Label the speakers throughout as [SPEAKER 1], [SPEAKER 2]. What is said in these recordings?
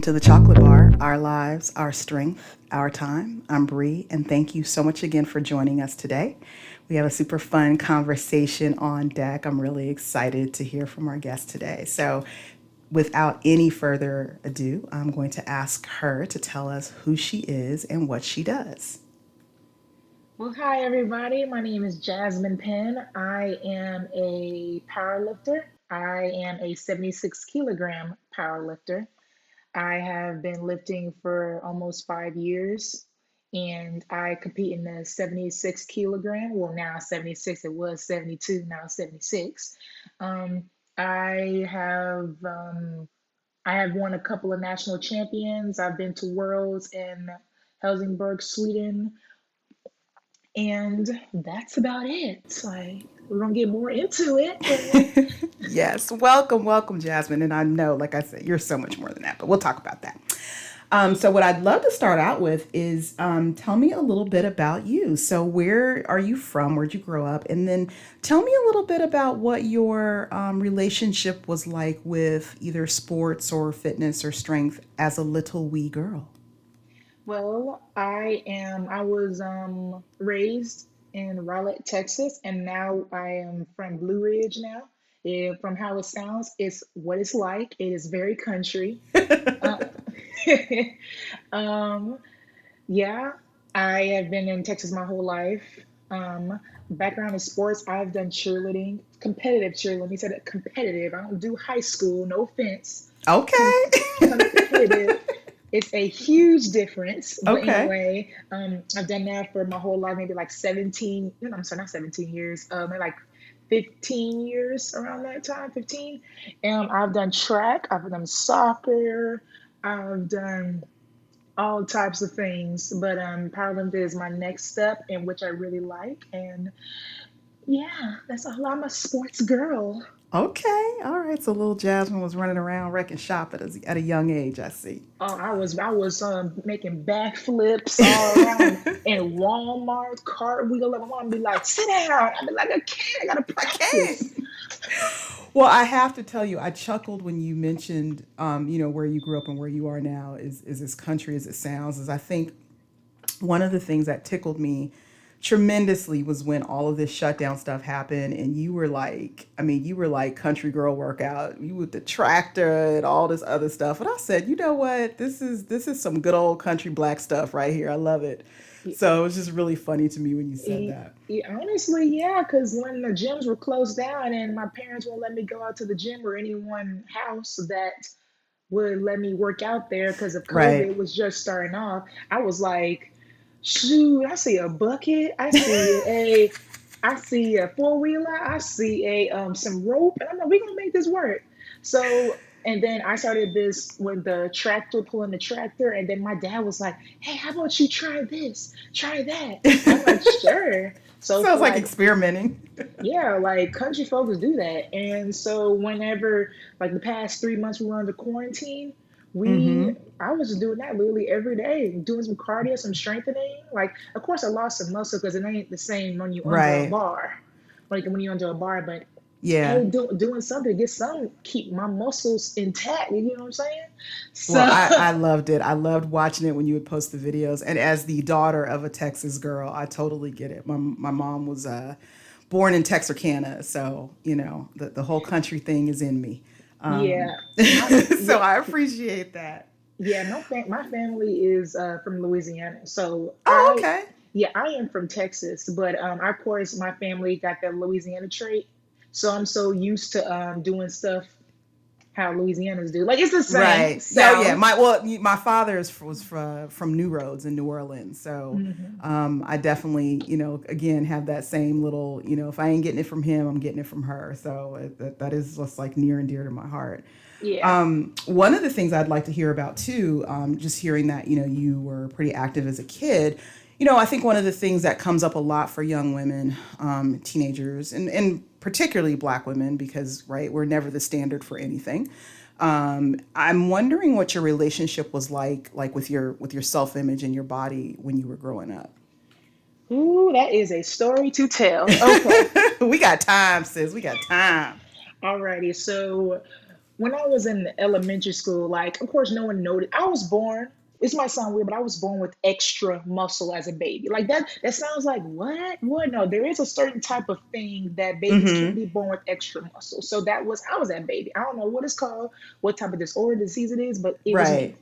[SPEAKER 1] welcome to the Chocolate Bar, our lives, our strength, our time. I'm Bree, and thank you so much again for joining us today. We have a super fun conversation on deck. I'm really excited to hear from our guest today. So, without any further ado, I'm going to ask her to tell us who she is and what she does.
[SPEAKER 2] Well, hi everybody. My name is Jasmyn Penn. I am a powerlifter. I am a 76 kilogram powerlifter. I have been lifting for almost five years and I compete in the 76 kilogram. Well, now 76, it was 72, now 76. Um, I have um, I have won a couple of national champions. I've been to worlds in Helsingborg, Sweden, and that's about it. Like we're gonna get more into it.
[SPEAKER 1] yes, welcome, welcome, Jasmyn. And I know, like I said, you're so much more than that, but we'll talk about that. Um, so, what I'd love to start out with is um, tell me a little bit about you. So, where are you from? Where'd you grow up? And then tell me a little bit about what your um, relationship was like with either sports or fitness or strength as a little wee girl.
[SPEAKER 2] Well, I am. I was um, raised in Rowlett, Texas, and now I am from Blue Ridge. Now, yeah, from how it sounds, it's what it's like. It is very country. uh, um, yeah, I have been in Texas my whole life. Um, background in sports, I've done cheerleading, competitive cheerleading. Say that competitive. I don't do high school. No offense.
[SPEAKER 1] Okay.
[SPEAKER 2] competitive. It's a huge difference. But
[SPEAKER 1] Okay.
[SPEAKER 2] anyway, um, I've done that for my whole life, maybe like 17, no, I'm sorry, not 17 years, uh, like 15 years around that time, 15. And I've done track, I've done soccer, I've done all types of things, but um, Paralympic is my next step, in which I really like. And yeah, that's all. I'm a sports girl.
[SPEAKER 1] Okay. All right. So, little Jasmyn was running around wrecking shop at a, at a young age, I see.
[SPEAKER 2] Oh, I was I was um making backflips all around in Walmart, cartwheel. My mom be like, "Sit down." I'd be like, "I can't. I gotta
[SPEAKER 1] Okay.
[SPEAKER 2] practice."
[SPEAKER 1] Well, I have to tell you, I chuckled when you mentioned, um, you know, where you grew up and where you are now is is as country as it sounds. Is I think one of the things that tickled me tremendously was when all of this shutdown stuff happened and you were like i mean you were like country girl workout you with the tractor and all this other stuff. And i said you know what? This is this is some good old country black stuff right here. I love it. So it was just really funny to me when you said that.
[SPEAKER 2] honestly, yeah, because when the gyms were closed down and my parents won't let me go out to the gym or any one house that would let me work out there because of
[SPEAKER 1] right.
[SPEAKER 2] COVID was just starting off, I was like, shoot, I see a bucket, I see a, I see a four wheeler, I see a um some rope, and I'm like, we're gonna make this work. So, and then I started this with the tractor, pulling the tractor, and then my dad was like, hey, how about you try this, try that? I'm like, sure. So
[SPEAKER 1] sounds like
[SPEAKER 2] like
[SPEAKER 1] experimenting
[SPEAKER 2] yeah, like country folks do that. And so whenever like the past three months we were under quarantine, we I was just doing that literally every day, doing some cardio, some strengthening. Like of course I lost some muscle because it ain't the same when you under a bar. Like when you're under a bar, but
[SPEAKER 1] yeah
[SPEAKER 2] hey, do, doing something to get some keep my muscles intact. You know what I'm saying?
[SPEAKER 1] Well,
[SPEAKER 2] So
[SPEAKER 1] I, I loved it. I loved watching it when you would post the videos. And as the daughter of a Texas girl, I totally get it. My, my mom was uh, born in Texarkana. So, you know, the, the whole country thing is in me. Um,
[SPEAKER 2] yeah,
[SPEAKER 1] so. I appreciate that.
[SPEAKER 2] Yeah, no, fam- my family is uh, from Louisiana, so
[SPEAKER 1] Oh,
[SPEAKER 2] I
[SPEAKER 1] okay.
[SPEAKER 2] Yeah, I am from Texas, but um, of course, my family got that Louisiana trait. So I'm so used to um, doing stuff how Louisiana's do. Like it's the same
[SPEAKER 1] Right. Yeah, oh, yeah. My well, my father is was from from New Roads in New Orleans, so
[SPEAKER 2] hmm
[SPEAKER 1] um, I definitely, you know, again have that same little, you know, if I ain't getting it from him, I'm getting it from her. So it, that that is just like near and dear to my heart.
[SPEAKER 2] Yeah.
[SPEAKER 1] Um, one of the things I'd like to hear about too, um, just hearing that you know you were pretty active as a kid. You know, I think one of the things that comes up a lot for young women, um, teenagers, and and particularly Black women, because right, we're never the standard for anything. Um, I'm wondering what your relationship was like, like with your with your self image and your body when you were growing up.
[SPEAKER 2] Ooh, that is a story to tell. Okay.
[SPEAKER 1] we got time, sis. We got time.
[SPEAKER 2] Alrighty. So when I was in elementary school, like, of course, no one noticed. I was born. This might sound weird, but I was born with extra muscle as a baby. Like that. That sounds like what? What? No, there is a certain type of thing that babies can
[SPEAKER 1] Mm-hmm.
[SPEAKER 2] be born with extra muscle. So that was I was that baby. I don't know what it's called, what type of disorder, disease it is, but it was me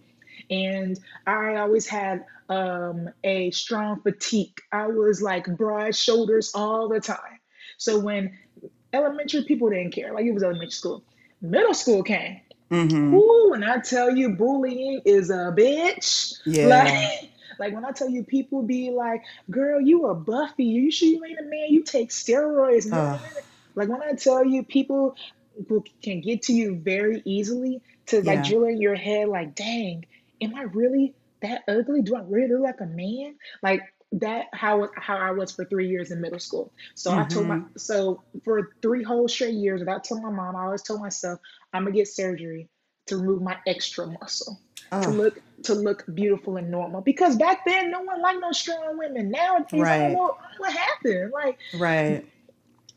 [SPEAKER 2] and I always had um, a strong fatigue. I was like broad shoulders all the time. So when elementary people didn't care, like it was elementary school, middle school came.
[SPEAKER 1] Mm-hmm.
[SPEAKER 2] Ooh, and I tell you, bullying is a bitch.
[SPEAKER 1] Yeah.
[SPEAKER 2] Like, like when I tell you, people be like, "Girl, you a Buffy? You sure you ain't a man? You take steroids?"
[SPEAKER 1] Ugh.
[SPEAKER 2] like when I tell you, people who can get to you very easily to like
[SPEAKER 1] Yeah.
[SPEAKER 2] drill in your head, like, "Dang, am I really that ugly? Do I really look like a man?" Like that. How how I was for three years in middle school. So I told my
[SPEAKER 1] Mm-hmm.
[SPEAKER 2] so for three whole straight years, without telling my mom, I always told myself, "I'm gonna get surgery to remove my extra muscle." to
[SPEAKER 1] Oh,
[SPEAKER 2] look to look beautiful and normal. Because back then, no one liked no strong women. Nowadays, don't
[SPEAKER 1] right.
[SPEAKER 2] know, I don't know what happened. Like,
[SPEAKER 1] Right.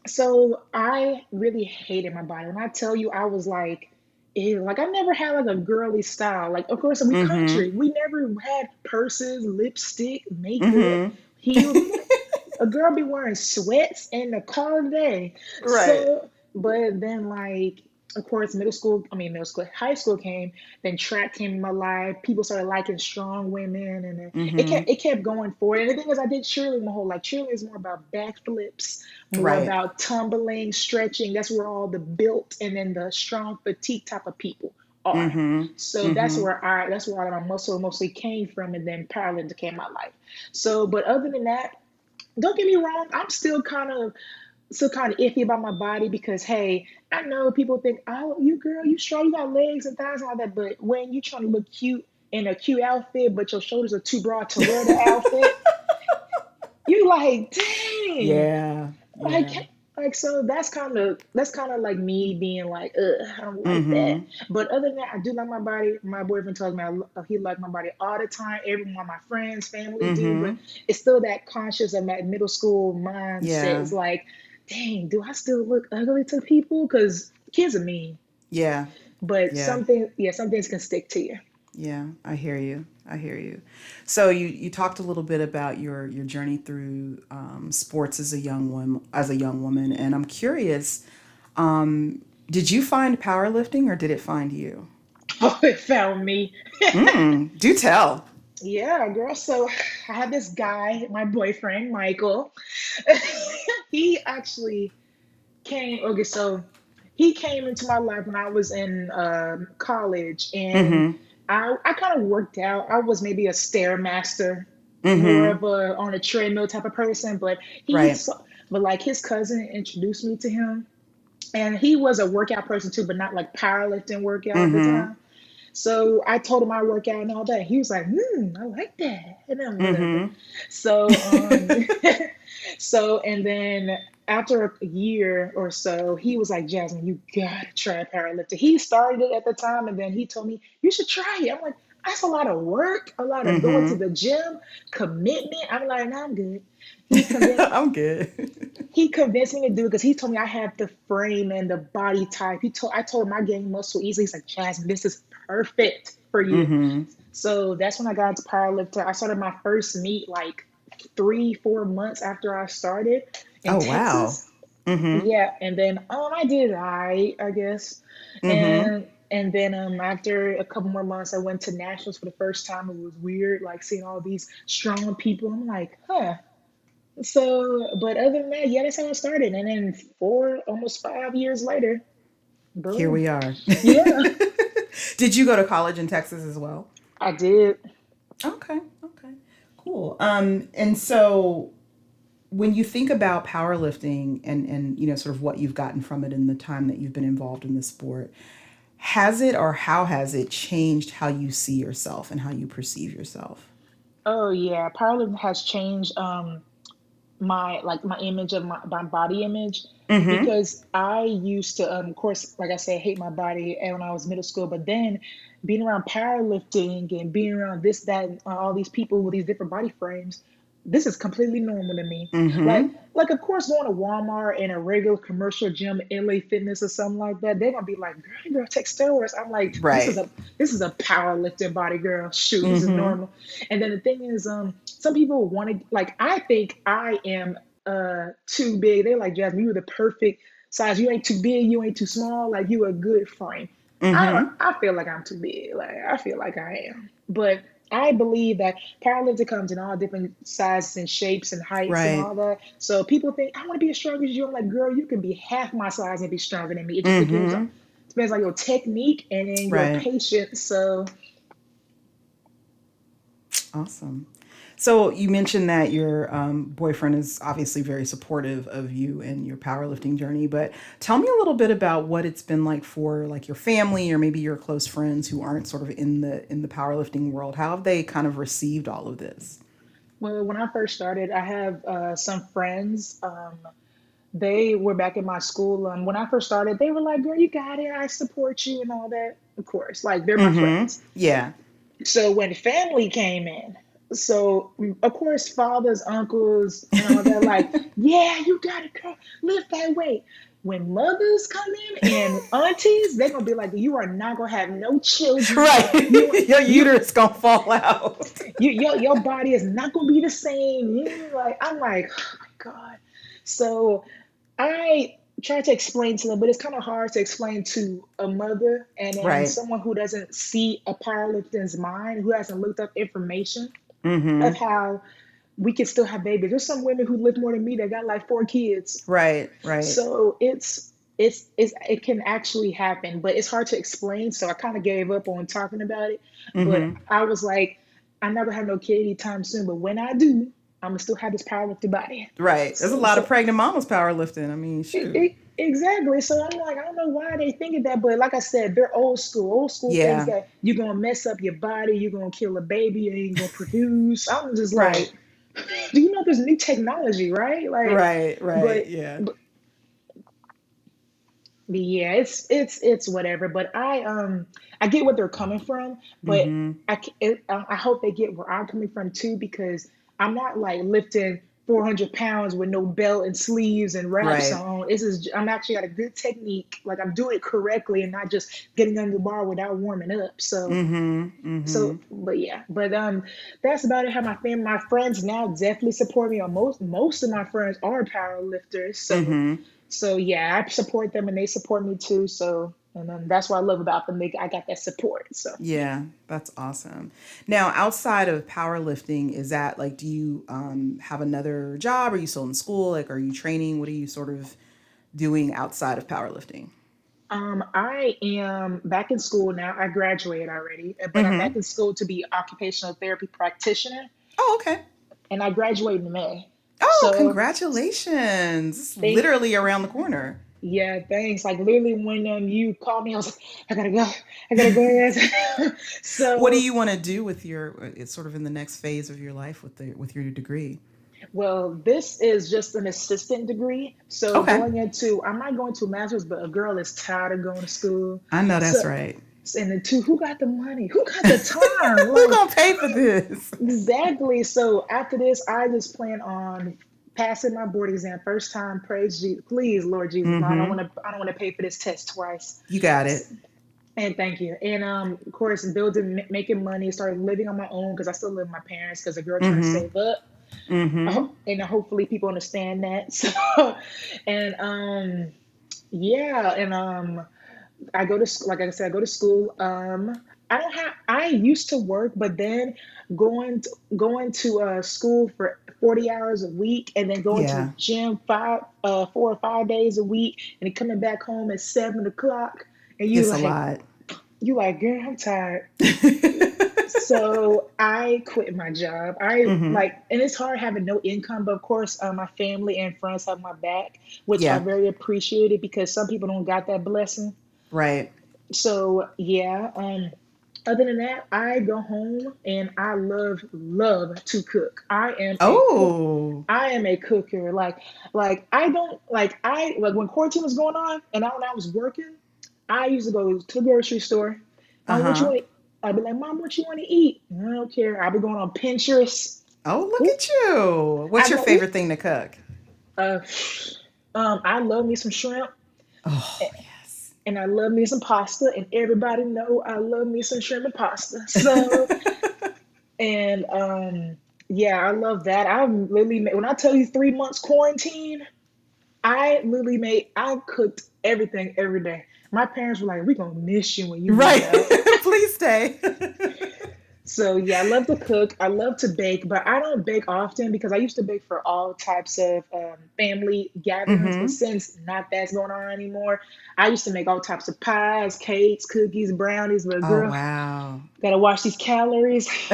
[SPEAKER 2] so I really hated my body. When I tell you, I was like, ew, like I never had like a girly style. Like, of course, we
[SPEAKER 1] Mm-hmm.
[SPEAKER 2] country, we never had purses, lipstick, makeup,
[SPEAKER 1] Mm-hmm.
[SPEAKER 2] heels. A girl be wearing sweats and the call of the day.
[SPEAKER 1] Right.
[SPEAKER 2] So, but then like, of course, middle school, I mean, middle school, high school came, then track came in my life. People started liking strong women, and then it
[SPEAKER 1] Mm-hmm.
[SPEAKER 2] kept it kept going forward. And the thing is, I did cheerleading my whole life. Cheerleading is more about backflips, more
[SPEAKER 1] Right.
[SPEAKER 2] about tumbling, stretching. That's where all the built and then the strong fatigue type of people are.
[SPEAKER 1] Mm-hmm.
[SPEAKER 2] So that's
[SPEAKER 1] Mm-hmm.
[SPEAKER 2] where I that's where all my muscle mostly came from, and then powerlifting came my life. So, but other than that, don't get me wrong, I'm still kind of still kind of iffy about my body because hey, I know people think, oh, you girl, you strong, you got legs and thighs and all that, but when you trying to look cute in a cute outfit, but your shoulders are too broad to wear the outfit, you like, dang,
[SPEAKER 1] Yeah. Yeah.
[SPEAKER 2] like, like so that's kind of that's kind of like me being like, ugh, I don't like that.
[SPEAKER 1] Mm-hmm.
[SPEAKER 2] But other than that, I do like my body. My boyfriend tells me I, he like my body all the time. Everyone, my friends, family do, but
[SPEAKER 1] Mm-hmm.
[SPEAKER 2] it's still that conscious of that middle school mindset.
[SPEAKER 1] Yeah.
[SPEAKER 2] It's like, dang, do I still look ugly to people? Because kids are mean.
[SPEAKER 1] Yeah.
[SPEAKER 2] But
[SPEAKER 1] Yeah.
[SPEAKER 2] something, yeah, some things can stick to you.
[SPEAKER 1] Yeah, I hear you. I hear you. So you you talked a little bit about your your journey through um, sports as a young woman as a young woman, and I'm curious. Um, did you find powerlifting or did it find you?
[SPEAKER 2] Oh, it found me.
[SPEAKER 1] Mm, do tell.
[SPEAKER 2] Yeah, girl. So I had this guy, my boyfriend, Michael. he actually came, okay, so he came into my life when I was in um, college and
[SPEAKER 1] Mm-hmm.
[SPEAKER 2] I, I kind of worked out. I was maybe a stairmaster, more
[SPEAKER 1] Mm-hmm.
[SPEAKER 2] of a on a treadmill type of person, but he
[SPEAKER 1] Right.
[SPEAKER 2] saw, but like his cousin introduced me to him and he was a workout person too, but not like powerlifting workout at the
[SPEAKER 1] Mm-hmm.
[SPEAKER 2] time. So I told him I work out and all that. He was like, hmm, I like that. And.
[SPEAKER 1] Mm-hmm.
[SPEAKER 2] So, um, so, and then after a year or so, he was like, Jasmyn, you gotta try powerlifting. He started it at the time, and then he told me, you should try it. I'm like, that's a lot of work, a lot of going to
[SPEAKER 1] Mm-hmm.
[SPEAKER 2] the gym, commitment. I'm like, no, I'm good.
[SPEAKER 1] I'm good.
[SPEAKER 2] he convinced me to do it because he told me I have the frame and the body type. He told I told him I gain muscle easily. He's like, Jasmyn, this is perfect for you.
[SPEAKER 1] Mm-hmm.
[SPEAKER 2] So that's when I got into powerlifting. I started my first meet like three, four months after I started in
[SPEAKER 1] Oh wow. Mm-hmm.
[SPEAKER 2] Yeah, and then um I did I I guess.
[SPEAKER 1] Mm-hmm.
[SPEAKER 2] And and then um after a couple more months I went to nationals for the first time. It was weird, like seeing all these strong people. I'm like, huh. So but other than that, yeah, that's how I started. And then four, almost five years later,
[SPEAKER 1] Here we are.
[SPEAKER 2] Yeah,
[SPEAKER 1] Did you go to college in Texas as well?
[SPEAKER 2] I did.
[SPEAKER 1] Okay. Cool. Um, and so when you think about powerlifting and and you know sort of what you've gotten from it in the time that you've been involved in the sport, has it or how has it changed how you see yourself and how you perceive yourself?
[SPEAKER 2] Oh yeah, powerlifting has changed um my like my image of my, my body image
[SPEAKER 1] Mm-hmm.
[SPEAKER 2] because I used to um, of course like I said hate my body and when I was middle school but then being around powerlifting and being around this that and all these people with these different body frames this is completely normal to me. Like,
[SPEAKER 1] Mm-hmm.
[SPEAKER 2] like of course, going to Walmart and a regular commercial gym, LA Fitness or something like that, they're gonna be like, "Girl, girl take steroids." I'm like, this is a this is a powerlifting body, girl. Shoot, this is
[SPEAKER 1] Mm-hmm.
[SPEAKER 2] normal. And then the thing is, um, some people want to like. I think I am uh too big. They're like, Jasmyn, you are the perfect size. You ain't too big. You ain't too small. Like you a good frame. I
[SPEAKER 1] Mm-hmm.
[SPEAKER 2] don't. I feel like I'm too big. Like I feel like I am, but. I believe that powerlifting comes in all different sizes and shapes and heights and all that. So people think I want to be as strong as you. I'm like, girl, you can be half my size and be stronger than me. It just depends
[SPEAKER 1] Mm-hmm.
[SPEAKER 2] on depends on your technique and then your
[SPEAKER 1] Right.
[SPEAKER 2] patience. So
[SPEAKER 1] Awesome. So you mentioned that your um, boyfriend is obviously very supportive of you and your powerlifting journey, but tell me a little bit about what it's been like for like your family or maybe your close friends who aren't sort of in the in the powerlifting world. How have they kind of received all of this?
[SPEAKER 2] well, when I first started, I have uh, some friends. Um, they were back in my school. Um, when I first started, they were like, "Girl, you got it. I support you and all that." Of course, like they're my
[SPEAKER 1] Mm-hmm.
[SPEAKER 2] friends.
[SPEAKER 1] Yeah.
[SPEAKER 2] So when family came in, so of course fathers, uncles, and all that, like, yeah, you gotta go lift that weight. When mothers come in and aunties, they're gonna be like, you are not gonna have no children. You
[SPEAKER 1] Right. Your
[SPEAKER 2] you
[SPEAKER 1] uterus gonna fall out.
[SPEAKER 2] you your, your body is not gonna be the same. You like I'm like, oh my God. So I try to explain to them, but it's kind of hard to explain to a mother and
[SPEAKER 1] Right.
[SPEAKER 2] someone who doesn't see a powerlifter's mind, who hasn't looked up information
[SPEAKER 1] Mm-hmm.
[SPEAKER 2] of how we can still have babies. There's some women who live more than me that got like four kids.
[SPEAKER 1] Right. Right.
[SPEAKER 2] So it's it's it's it can actually happen, but it's hard to explain. So I kind of gave up on talking about it. But
[SPEAKER 1] Mm-hmm.
[SPEAKER 2] I was like, I'm not gonna have no kid anytime soon. But when I do, I'm gonna still have this powerlifting body.
[SPEAKER 1] Right. There's a lot of pregnant mamas powerlifting. I mean, shoot.
[SPEAKER 2] e- exactly. So I'm like, I don't know why they think of that, but like I said, they're old school. Old school
[SPEAKER 1] Yeah.
[SPEAKER 2] that you're gonna mess up your body, you're gonna kill a baby, you're gonna produce. I'm just
[SPEAKER 1] Right.
[SPEAKER 2] like, do you know there's new technology, right? Like,
[SPEAKER 1] Right. Right.
[SPEAKER 2] but
[SPEAKER 1] Yeah.
[SPEAKER 2] but But yeah, it's it's it's whatever. But I um I get what they're coming from, but
[SPEAKER 1] Mm-hmm.
[SPEAKER 2] I it, I I hope they get where I'm coming from too because I'm not like lifting 400 pounds with no belt and sleeves and wraps
[SPEAKER 1] Right.
[SPEAKER 2] on. This is I'm actually got a good technique, like I'm doing it correctly and not just getting under the bar without warming up. So
[SPEAKER 1] Mm-hmm. Mm-hmm.
[SPEAKER 2] so, but yeah, but um, that's about it. How my family, my friends now definitely support me. Or most most of my friends are power lifters, so
[SPEAKER 1] Mm-hmm.
[SPEAKER 2] so yeah, I support them and they support me too. So and then that's what I love about them. They, I got that support. So
[SPEAKER 1] Yeah, that's awesome. Now, outside of powerlifting, is that like, do you um, have another job? Are you still in school? Like, are you training? What are you sort of doing outside of powerlifting?
[SPEAKER 2] um, I am back in school now. I graduated already, but I'm
[SPEAKER 1] Mm-hmm.
[SPEAKER 2] back in school to be occupational therapy practitioner,
[SPEAKER 1] Oh, okay.
[SPEAKER 2] and I graduated in May.
[SPEAKER 1] Oh,
[SPEAKER 2] So
[SPEAKER 1] congratulations.
[SPEAKER 2] Thank
[SPEAKER 1] literally around the corner.
[SPEAKER 2] Yeah, thanks. Like literally when um you called me, I was like, I gotta go. I gotta go. so
[SPEAKER 1] What do you want to do with your, it's sort of in the next phase of your life with the, with your degree?
[SPEAKER 2] well, this is just an assistant degree. So
[SPEAKER 1] Okay.
[SPEAKER 2] going into, I might go into a master's, but a girl is tired of going to school.
[SPEAKER 1] I know that's
[SPEAKER 2] So,
[SPEAKER 1] right.
[SPEAKER 2] and then two, who got the money? Who got the time?
[SPEAKER 1] Who
[SPEAKER 2] Like,
[SPEAKER 1] gonna pay for this?
[SPEAKER 2] exactly. So after this, I just plan on passing my board exam first time. Praise Jesus, please, Lord Jesus. I don't
[SPEAKER 1] Mm-hmm.
[SPEAKER 2] want to. I don't want to pay for this test twice.
[SPEAKER 1] You got it.
[SPEAKER 2] And thank you. And um, of course, building, ma- making money, started living on my own because I still live with my parents because a girl trying to
[SPEAKER 1] Mm-hmm.
[SPEAKER 2] save up.
[SPEAKER 1] Mm-hmm.
[SPEAKER 2] hope, and hopefully people understand that. So, and um, yeah, and um, I go to school. like I said, I go to school. Um, I don't have. I used to work, but then going to, going to uh, school for forty hours a week, and then going to the gym five, uh, four or five days a week, and then coming back home at seven o'clock, and you
[SPEAKER 1] It's
[SPEAKER 2] like you like, girl, I'm tired. So I quit my job. I
[SPEAKER 1] hmm
[SPEAKER 2] like, and it's hard having no income, but of course, uh, my family and friends have my back, which I
[SPEAKER 1] Yeah.
[SPEAKER 2] very appreciated because some people don't got that blessing.
[SPEAKER 1] Right.
[SPEAKER 2] So yeah. Um, other than that, I go home and I love love to cook. I am.
[SPEAKER 1] Oh.
[SPEAKER 2] I am a cooker. Like, like I don't like I like when quarantine was going on and I, when I was working, I used to go to the grocery store. What you
[SPEAKER 1] Uh-huh.
[SPEAKER 2] want? I'd be like, Mom, what you want to eat? I don't care. I'll be going on Pinterest
[SPEAKER 1] Oh, look at you. What's
[SPEAKER 2] I
[SPEAKER 1] your favorite thing to cook?
[SPEAKER 2] Uh, um, I love me some shrimp,
[SPEAKER 1] Oh, yes.
[SPEAKER 2] And I love me some pasta, and everybody know I love me some shrimp and pasta. So, and um, yeah, I love that. I literally made, when I tell you three months quarantine, I literally made I cooked everything every day. My parents were like, "We're gonna miss you when you
[SPEAKER 1] Right. Please stay.
[SPEAKER 2] So yeah, I love to cook. I love to bake, but I don't bake often because I used to bake for all types of um, family gatherings.
[SPEAKER 1] hmm
[SPEAKER 2] But since not that's going on anymore, I used to make all types of pies, cakes, cookies, brownies. But
[SPEAKER 1] Oh,
[SPEAKER 2] girl,
[SPEAKER 1] wow.
[SPEAKER 2] gotta watch these calories.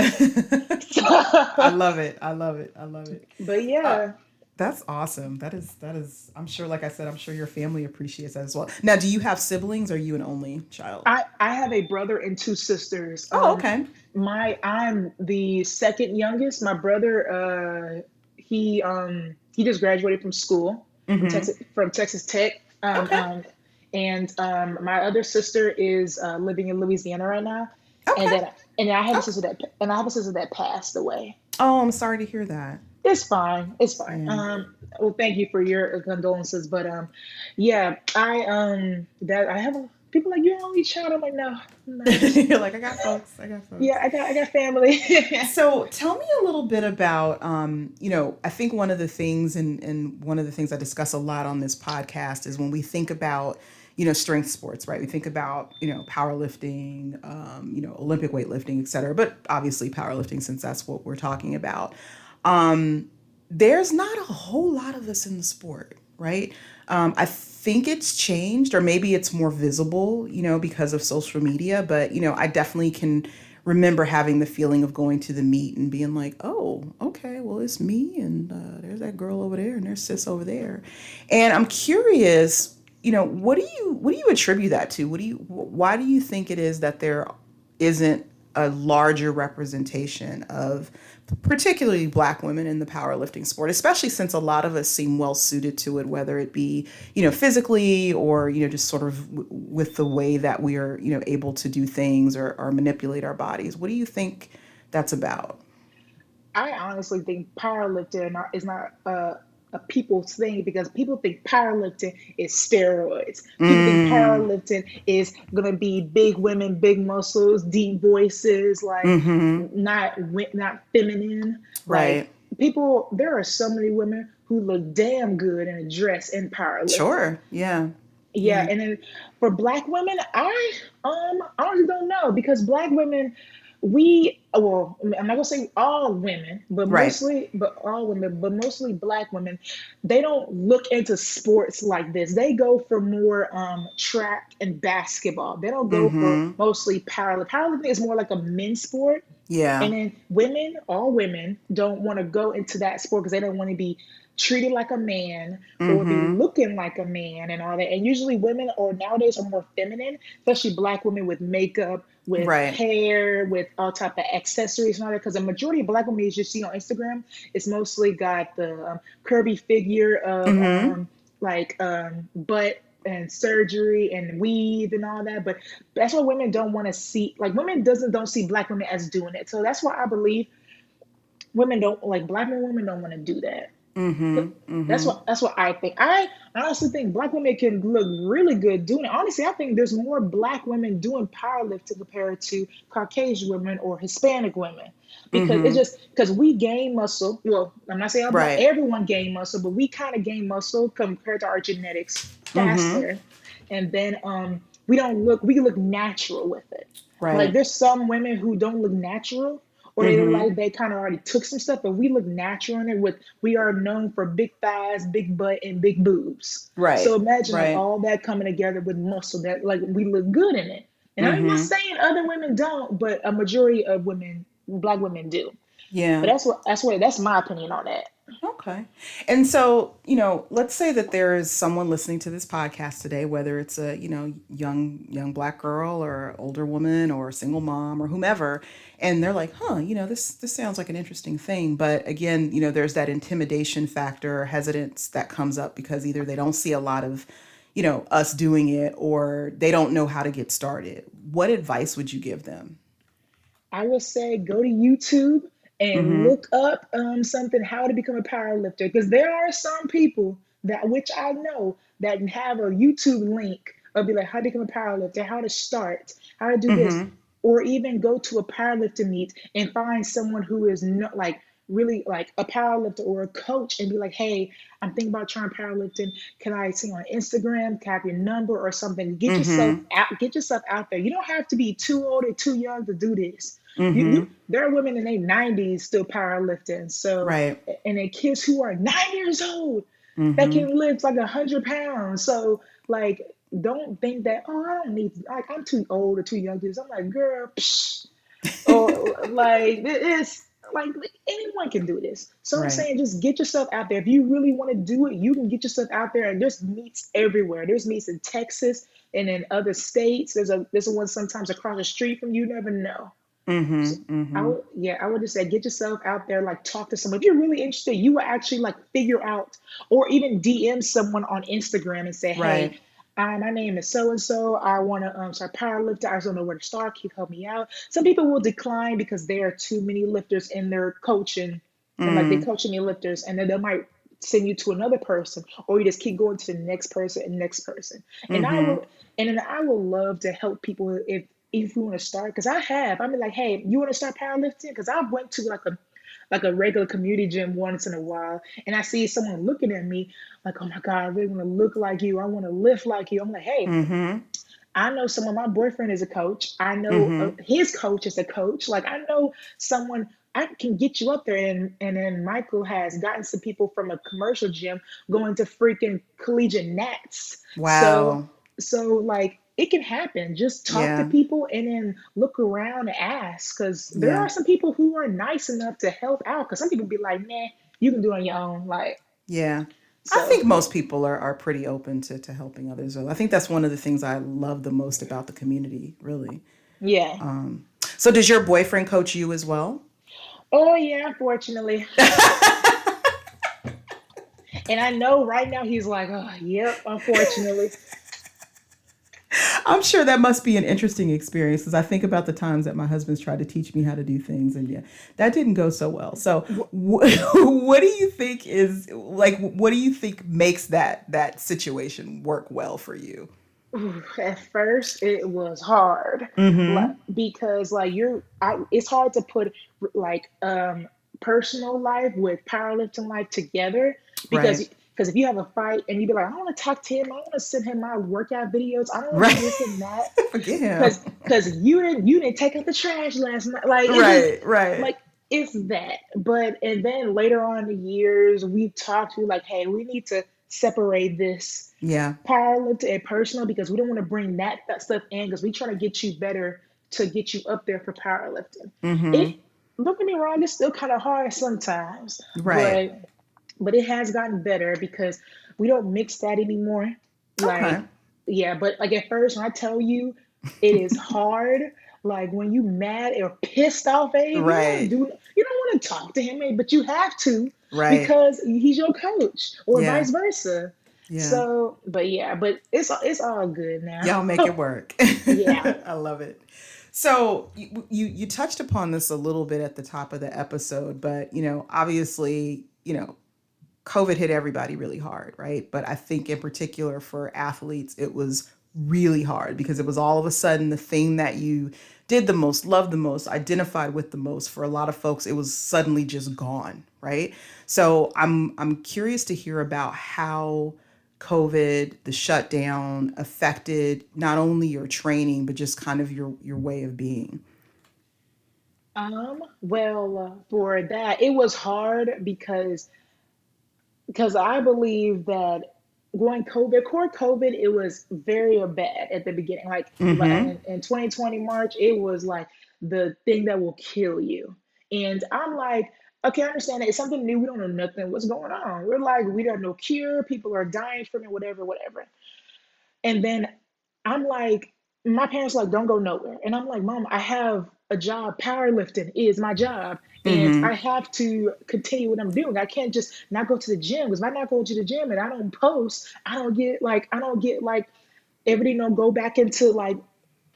[SPEAKER 1] I love it. I love it. I love it.
[SPEAKER 2] but
[SPEAKER 1] Uh,
[SPEAKER 2] yeah,
[SPEAKER 1] that's awesome. That is that is I'm sure like I said, I'm sure your family appreciates that as well. Now, do you have siblings or are you an only child?
[SPEAKER 2] I I have a brother and two sisters.
[SPEAKER 1] Oh,
[SPEAKER 2] Um,
[SPEAKER 1] okay.
[SPEAKER 2] my I'm the second youngest. My brother, uh, he um he just graduated from school. from
[SPEAKER 1] hmm
[SPEAKER 2] Texas from Texas Tech. Um,
[SPEAKER 1] Okay.
[SPEAKER 2] um, and um, my other sister is uh, living in Louisiana right now.
[SPEAKER 1] Okay.
[SPEAKER 2] And then and I have a
[SPEAKER 1] Oh,
[SPEAKER 2] sister that and I have a sister that passed away.
[SPEAKER 1] oh, I'm sorry to hear that.
[SPEAKER 2] It's fine. It's fine.
[SPEAKER 1] Yeah.
[SPEAKER 2] Um, well, thank you for your condolences, but um, yeah, I um that I have a, people like you're only child. I'm like no, I'm.
[SPEAKER 1] You're like, I got folks. I got folks.
[SPEAKER 2] Yeah, I got I got family.
[SPEAKER 1] So tell me a little bit about, um, you know, I think one of the things and, and one of the things I discuss a lot on this podcast is when we think about, you know, strength sports, right? We think about, you know, powerlifting, um, you know, Olympic weightlifting, et cetera, but obviously powerlifting since that's what we're talking about. Um, there's not a whole lot of us in the sport, right? Um, I think it's changed, or maybe it's more visible, you know, because of social media. But you know, I definitely can remember having the feeling of going to the meet and being like, "Oh, okay, well, it's me, and uh, there's that girl over there, and there's sis over there," and I'm curious. You know, what do you what do you attribute that to? What do you why do you think it is that there isn't a larger representation of particularly black women in the powerlifting sport especially since a lot of us seem well suited to it whether it be you know physically or you know just sort of w- with the way that we are you know able to do things or, or manipulate our bodies. What do you think that's about?
[SPEAKER 2] I honestly think powerlifting is not a, a people thing because people think powerlifting is steroids. People think
[SPEAKER 1] mm,
[SPEAKER 2] powerlifting is gonna be big women, big muscles, deep voices, like
[SPEAKER 1] mm-hmm
[SPEAKER 2] not not feminine. Like
[SPEAKER 1] right
[SPEAKER 2] people, there are so many women who look damn good in a dress in powerlifting.
[SPEAKER 1] sure yeah
[SPEAKER 2] Yeah,
[SPEAKER 1] yeah
[SPEAKER 2] and then for black women, I um honestly don't know because black women, we well, I'm not gonna say all women, but
[SPEAKER 1] right
[SPEAKER 2] mostly, but all women, but mostly black women, they don't look into sports like this. They go for more um track and basketball. They don't go for
[SPEAKER 1] mm-hmm
[SPEAKER 2] mostly powerlifting. Powerlifting is more like a men's sport.
[SPEAKER 1] yeah
[SPEAKER 2] And then women, all women, don't want to go into that sport because they don't want to be treated like a man or be
[SPEAKER 1] mm-hmm
[SPEAKER 2] looking like a man and all that. And usually women or nowadays are more feminine, especially black women with makeup, with
[SPEAKER 1] right
[SPEAKER 2] hair, with all type of accessories and all that. Because the majority of black women you see on Instagram, it's mostly got the um, curvy figure of
[SPEAKER 1] mm-hmm
[SPEAKER 2] um, like um, butt and surgery and weave and all that. But that's why women don't want to see like women doesn't don't see black women as doing it. So that's why I believe women don't like black men women don't want to do that.
[SPEAKER 1] Mm-hmm
[SPEAKER 2] That's
[SPEAKER 1] mm-hmm
[SPEAKER 2] what that's what I think. I honestly think black women can look really good doing it. Honestly, I think there's more black women doing powerlifting compared to Caucasian women or Hispanic women. Because it's
[SPEAKER 1] mm-hmm
[SPEAKER 2] just because we gain muscle. Well, I'm not saying
[SPEAKER 1] right
[SPEAKER 2] everyone gain muscle, but we kind of gain muscle compared to our genetics
[SPEAKER 1] mm-hmm
[SPEAKER 2] faster. And then um we don't look we look natural with it.
[SPEAKER 1] Right.
[SPEAKER 2] Like there's some women who don't look natural or they look
[SPEAKER 1] mm-hmm
[SPEAKER 2] like they kind of already took some stuff, but we look natural in it with we are known for big thighs, big butt, and big boobs.
[SPEAKER 1] right
[SPEAKER 2] So imagine like all that coming together with muscle that like we look good in it. And I'm not
[SPEAKER 1] mm-hmm
[SPEAKER 2] saying other women don't, but a majority of women, black women do.
[SPEAKER 1] yeah
[SPEAKER 2] But that's what that's what that's my opinion on that.
[SPEAKER 1] Okay. And so, you know, let's say that there is someone listening to this podcast today, whether it's a, you know, young young black girl or older woman or single mom or whomever, and they're like, "Huh, you know, this this sounds like an interesting thing." But again, you know, there's that intimidation factor, hesitance that comes up because either they don't see a lot of, you know, us doing it or they don't know how to get started. What advice would you give them?
[SPEAKER 2] I would say go to YouTube and
[SPEAKER 1] Mm-hmm.
[SPEAKER 2] look up um, something how to become a power lifter because there are some people that which I know that have a YouTube link of be like how to become a power lifter, how to start, how to do this,
[SPEAKER 1] Mm-hmm.
[SPEAKER 2] or even go to a powerlifting meet and find someone who is not like really like a powerlifter or a coach and be like, hey, I'm thinking about trying powerlifting. Can I see you on Instagram? Can I have your number or something? Get yourself
[SPEAKER 1] Mm-hmm.
[SPEAKER 2] out, get yourself out there. You don't have to be too old or too young to do this. You,
[SPEAKER 1] Mm-hmm.
[SPEAKER 2] you there are women in their 90s still powerlifting. So
[SPEAKER 1] Right.
[SPEAKER 2] and then kids who are nine years old that
[SPEAKER 1] Mm-hmm.
[SPEAKER 2] can lift like a hundred pounds. So like don't think that, oh, I don't need like I'm too old or too young to do this. I'm like, girl, psh, or like it's like anyone can do this. So I'm saying just get yourself out there. If you really want to do it, you can get yourself out there. And there's meets everywhere. There's meets in Texas and in other states. There's a there's a one sometimes across the street from you. You never know.
[SPEAKER 1] Mm-hmm. Mm-hmm.
[SPEAKER 2] would, yeah, I would just say get yourself out there, like talk to someone. If you're really interested, you will actually like figure out, or even DM someone on Instagram and say,
[SPEAKER 1] Right.
[SPEAKER 2] "Hey, uh, my name is so and so. I want to um start powerlifting. I just don't know where to start. Can you help me out?" Some people will decline because there are too many lifters in their coaching, and like they
[SPEAKER 1] Mm.
[SPEAKER 2] coaching the lifters, and then they might send you to another person, or you just keep going to the next person and next person. And I
[SPEAKER 1] Mm-hmm.
[SPEAKER 2] will, and then I will love to help people if if you want to start, because I have. I'm like, hey, you want to start powerlifting? Because I went to like a like a regular community gym once in a while, and I see someone looking at me like, oh my god, I really want to look like you. I want to lift like you. I'm like, hey,
[SPEAKER 1] Mm-hmm.
[SPEAKER 2] I know someone. My boyfriend is a coach. I know uh,
[SPEAKER 1] Mm-hmm.
[SPEAKER 2] his coach is a coach. Like I know someone. I can get you up there, and and then Michael has gotten some people from a commercial gym going to freaking collegiate nats. So
[SPEAKER 1] Wow.
[SPEAKER 2] so like it can happen. Just talk to people and then look around and ask, because there
[SPEAKER 1] Yeah.
[SPEAKER 2] are some people who are nice enough to help out. Because some people be like, nah, you can do it on your own. Like
[SPEAKER 1] Yeah. I think most people are, are pretty open to, to helping others. I think that's one of the things I love the most about the community, really.
[SPEAKER 2] yeah.
[SPEAKER 1] Um, so does your boyfriend coach you as well?
[SPEAKER 2] Oh yeah, unfortunately. And I know right now he's like, oh, yep, unfortunately.
[SPEAKER 1] I'm sure that must be an interesting experience because I think about the times that my husband's tried to teach me how to do things, and yeah, that didn't go so well. So, wh- what do you think is like? What do you think makes that that situation work well for you?
[SPEAKER 2] At first, it was hard,
[SPEAKER 1] Mm-hmm.
[SPEAKER 2] because like you're, I, it's hard to put like um personal life with powerlifting life together because
[SPEAKER 1] Right.
[SPEAKER 2] Because if you have a fight and you'd be like, I want to talk to him, I want to send him my workout videos, I don't want to
[SPEAKER 1] Right.
[SPEAKER 2] this and that
[SPEAKER 1] Forget him.
[SPEAKER 2] because you didn't you didn't take out the trash last night, like just
[SPEAKER 1] Right. Right.
[SPEAKER 2] like it's that but and then later on in the years we've talked to like hey we need to separate this
[SPEAKER 1] Yeah.
[SPEAKER 2] powerlifting and personal because we don't want to bring that, that stuff in because we try to get you better to get you up there for powerlifting
[SPEAKER 1] Mm-hmm.
[SPEAKER 2] it don't get me wrong it's still kind of hard sometimes
[SPEAKER 1] Right.
[SPEAKER 2] but but it has gotten better because we don't mix that anymore
[SPEAKER 1] Okay.
[SPEAKER 2] like yeah but like at first when i tell you it is hard like when you mad or pissed off him,
[SPEAKER 1] Right.
[SPEAKER 2] you don't you don't want to talk to him but you have to
[SPEAKER 1] Right.
[SPEAKER 2] because he's your coach or
[SPEAKER 1] Yeah.
[SPEAKER 2] vice versa
[SPEAKER 1] Yeah.
[SPEAKER 2] so but yeah but it's it's all good now
[SPEAKER 1] Y'all make it work.
[SPEAKER 2] Yeah.
[SPEAKER 1] I love it. So you, you you touched upon this a little bit at the top of the episode, but you know, obviously, you know, COVID hit everybody really hard, right? But I think in particular for athletes, it was really hard because it was all of a sudden the thing that you did the most, loved the most, identified with the most. For a lot of folks, it was suddenly just gone, right? So I'm I'm curious to hear about how COVID, the shutdown affected not only your training but just kind of your your way of being.
[SPEAKER 2] um well for that it was hard because because I believe that going COVID, core COVID, it was very bad at the beginning. Like, like
[SPEAKER 1] Mm-hmm.
[SPEAKER 2] in, in 2020 March, it was like the thing that will kill you. And I'm like, okay, I understand that it's something new. We don't know nothing. What's going on? We're like, we don't know cure. People are dying from it, whatever, whatever. And then I'm like, my parents like, don't go nowhere. And I'm like, Mom, I have a job. Powerlifting is my job. And
[SPEAKER 1] Mm-hmm.
[SPEAKER 2] I have to continue what I'm doing. I can't just not go to the gym because if I not go to the gym and I don't post, I don't get like I don't get like everybody don't go back into like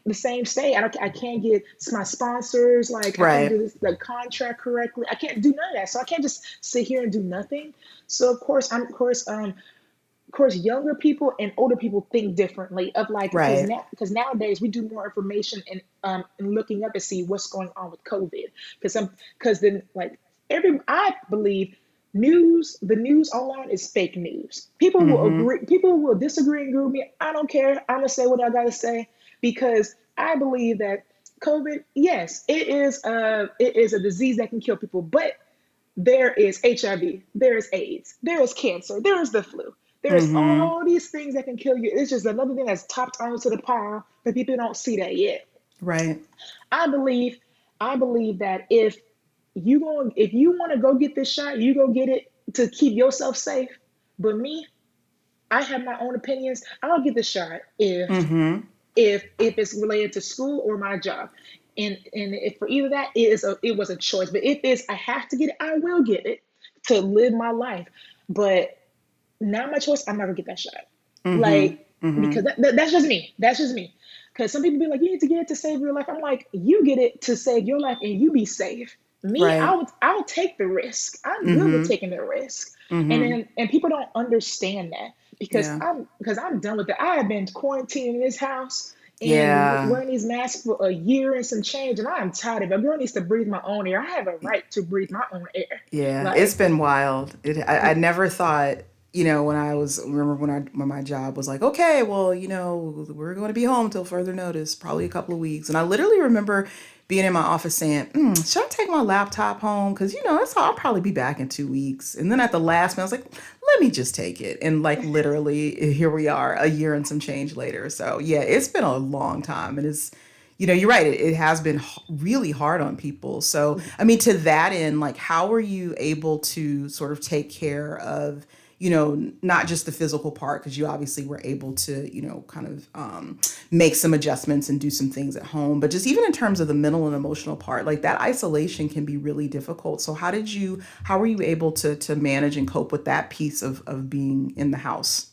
[SPEAKER 2] the same state. I don't, I can't get my sponsors like I can't
[SPEAKER 1] Right.
[SPEAKER 2] do this, the contract correctly. I can't do none of that. So I can't just sit here and do nothing. So of course, I'm of course um of course younger people and older people think differently of like because
[SPEAKER 1] Right.
[SPEAKER 2] now because nowadays we do more information and um and looking up to see what's going on with COVID because some because then like every I believe news the news online is fake news. People will
[SPEAKER 1] Mm-hmm.
[SPEAKER 2] agree people will disagree and agree with me. I don't care. I'm gonna say what I gotta say because I believe that COVID, yes, it is a it is a disease that can kill people, but there is HIV, there is AIDS, there is cancer, there is the flu. There's
[SPEAKER 1] Mm-hmm.
[SPEAKER 2] all these things that can kill you. It's just another thing that's topped onto the pile, but people don't see that yet.
[SPEAKER 1] Right.
[SPEAKER 2] I believe, I believe that if you going if you want to go get this shot, you go get it to keep yourself safe. But me, I have my own opinions. I'll get the shot if
[SPEAKER 1] Mm-hmm.
[SPEAKER 2] if if it's related to school or my job. And and if for either that it is a it was a choice. But if it's I have to get it, I will get it to live my life. But not my choice, I'm not gonna get that shot. Like
[SPEAKER 1] Mm-hmm.
[SPEAKER 2] because that, that- that's just me. That's just me. Because some people be like, you need to get it to save your life. I'm like, you get it to save your life and you be safe. Me,
[SPEAKER 1] Right.
[SPEAKER 2] I'll I'll take the risk. I'm good
[SPEAKER 1] Mhm.
[SPEAKER 2] with taking the risk.
[SPEAKER 1] Mm-hmm.
[SPEAKER 2] And then and people don't understand that because
[SPEAKER 1] Yeah.
[SPEAKER 2] I'm because I'm done with it. I have been quarantined in this house and
[SPEAKER 1] Yeah.
[SPEAKER 2] wearing these masks for a year and some change, and I am tired of it. A girl needs to breathe my own air. I have a right to breathe my own air.
[SPEAKER 1] Yeah,
[SPEAKER 2] Like-
[SPEAKER 1] it's been wild. It, I, I never thought, you know, when I was remember when I when my job was like, okay, well, you know, we're going to be home till further notice, probably a mm-hmm. couple of weeks, and I literally remember being in my office saying, mm, should I take my laptop home? Because you know, it's I'll probably be back in two weeks, and then at the last minute, I was like, let me just take it, and like mm-hmm. literally, here we are, a year and some change later. So yeah, it's been a long time, and it's you know, you're right. It, it has been h- really hard on people. So, mm-hmm. I mean, to that end, like, how were you able to sort of take care of, you know, not just the physical part, because you obviously were able to, you know, kind of um, make some adjustments and do some things at home, but just even in terms of the mental and emotional part, like that isolation can be really difficult. So, how did you, how were you able to to manage and cope with that piece of of being in the house?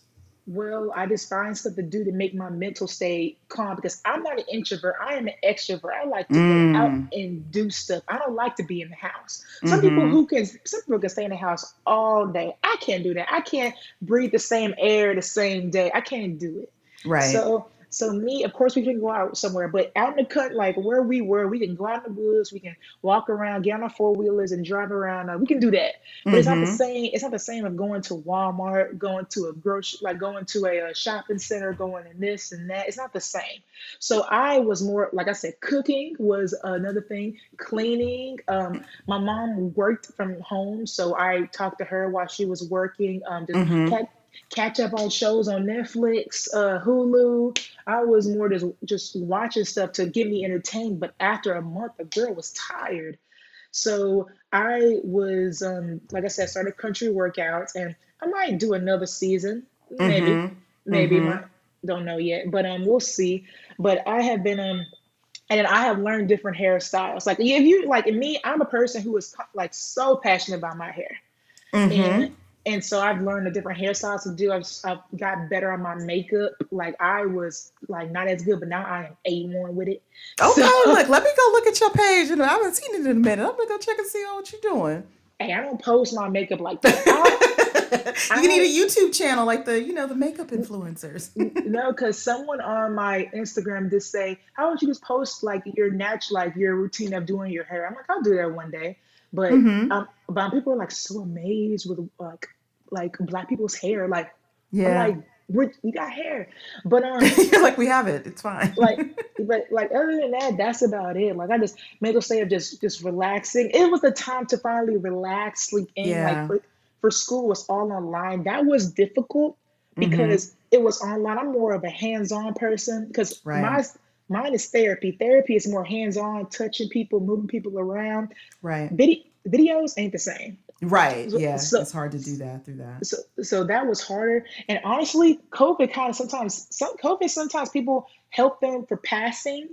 [SPEAKER 2] Well, I just find stuff to do to make my mental state calm because I'm not an introvert. I am an extrovert. I like to go out
[SPEAKER 1] Mm.
[SPEAKER 2] and do stuff. I don't like to be in the house. Some people
[SPEAKER 1] Mm-hmm.
[SPEAKER 2] who can, some people can stay in the house all day. I can't do that. I can't breathe the same air the same day. I can't do it.
[SPEAKER 1] Right.
[SPEAKER 2] So, so me, of course, we can go out somewhere, but out in the cut, like where we were, we can go out in the woods, we can walk around, get on our four wheelers, and drive around. Uh, we can do that, but it's not the
[SPEAKER 1] Mhm.
[SPEAKER 2] same. It's not the same of going to Walmart, going to a grocery, like going to a, uh shopping center, going in this and that. It's not the same. So I was more, like I said, cooking was another thing. Cleaning. Um, my mom worked from home, so I talked to her while she was working. Um, just
[SPEAKER 1] Mhm.
[SPEAKER 2] Catch, up on shows on Netflix, uh, Hulu. I was more just just watching stuff to get me entertained. But after a month, the girl was tired. So I was, um, like I said, started country workouts, and I might do another season, maybe,
[SPEAKER 1] Mhm.
[SPEAKER 2] maybe,
[SPEAKER 1] Mhm.
[SPEAKER 2] might, don't know yet, but um, we'll see. But I have been um, and then I have learned different hairstyles. Like if you like me, I'm a person who is like so passionate about my hair,
[SPEAKER 1] Mhm.
[SPEAKER 2] and and so I've learned the different hairstyles to do. I've I've got better on my makeup. Like I was like not as good, but now I am a one with it.
[SPEAKER 1] Okay,
[SPEAKER 2] So
[SPEAKER 1] look, let me go look at your page. You know, I haven't seen it in a minute. I'm gonna go check and see what you're doing.
[SPEAKER 2] hey, I don't post my makeup like that. I,
[SPEAKER 1] you need a YouTube channel like the, you know, the makeup influencers.
[SPEAKER 2] No, because someone on my Instagram did say, "How would you just post like your natural, like your routine of doing your hair?" I'm like, "I'll do that one day," but
[SPEAKER 1] hmm
[SPEAKER 2] um, but people are like so amazed with like like black people's hair. Like I'm
[SPEAKER 1] Yeah.
[SPEAKER 2] like, "We're- "You got hair," but um,
[SPEAKER 1] You're like, we have it. It's fine.
[SPEAKER 2] like but like other than that, that's about it. Like I just mental state of just just relaxing. It was the time to finally relax, sleep in. Like
[SPEAKER 1] Yeah.
[SPEAKER 2] for, for school was all online. That was difficult
[SPEAKER 1] hmm
[SPEAKER 2] because it was online. I'm more of a hands-on person because
[SPEAKER 1] Right.
[SPEAKER 2] my mine is therapy. Therapy is more hands-on, touching people, moving people around.
[SPEAKER 1] Right.
[SPEAKER 2] Video videos ain't the same.
[SPEAKER 1] Right.
[SPEAKER 2] So
[SPEAKER 1] Yeah.
[SPEAKER 2] so
[SPEAKER 1] It's hard to do that through that.
[SPEAKER 2] so, so that was harder. And honestly, COVID kind of sometimes some COVID sometimes people help them for passing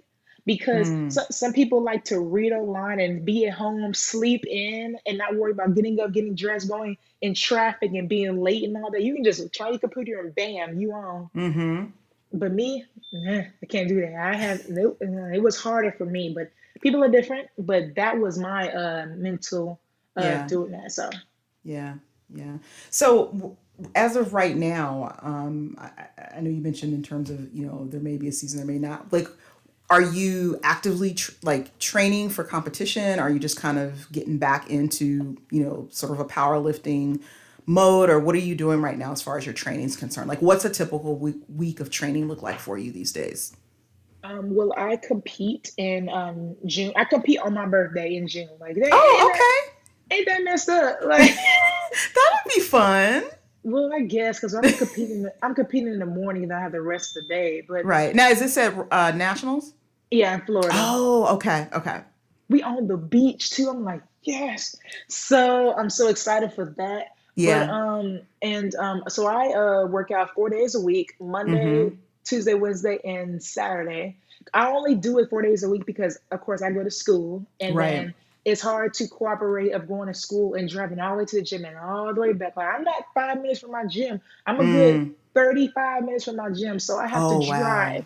[SPEAKER 2] because
[SPEAKER 1] Mm.
[SPEAKER 2] so, some people like to read online and be at home, sleep in, and not worry about getting up, getting dressed, going in traffic and being late and all that. You can just try your computer and bam, you on.
[SPEAKER 1] hmm
[SPEAKER 2] but me, I can't do that. I have uh, it was harder for me, but people are different. But that was my uh mental uh
[SPEAKER 1] Yeah.
[SPEAKER 2] doing that. So
[SPEAKER 1] Yeah. Yeah. So as of right now, um, I, I know you mentioned in terms of, you know, there may be a season, there may not. Like, are you actively tr- like training for competition? Are you just kind of getting back into, you know, sort of a powerlifting mode, or what are you doing right now as far as your training is concerned? Like, what's a typical week, week of training look like for you these days?
[SPEAKER 2] um will I compete in um June? I compete on my birthday in June. Like
[SPEAKER 1] Oh, okay.
[SPEAKER 2] Ain't that messed up? Like
[SPEAKER 1] That would be fun.
[SPEAKER 2] well I guess because I'm competing I'm competing in the morning and I have the rest of the day. But
[SPEAKER 1] Right. Now, is this at uh, Nationals?
[SPEAKER 2] yeah, in Florida.
[SPEAKER 1] Oh, okay. Okay.
[SPEAKER 2] we on the beach too. I'm like, yes. So I'm so excited for that. But
[SPEAKER 1] Yeah.
[SPEAKER 2] um and um so I uh work out four days a week, Monday,
[SPEAKER 1] Mm-hmm.
[SPEAKER 2] Tuesday, Wednesday, and Saturday. I only do it four days a week because of course I go to school and
[SPEAKER 1] Right.
[SPEAKER 2] then it's hard to cooperate of going to school and driving all the way to the gym and all the way back. Like I'm not five minutes from my gym. I'm a good
[SPEAKER 1] Mm.
[SPEAKER 2] 35 minutes from my gym. So I have to
[SPEAKER 1] Oh, wow.
[SPEAKER 2] drive.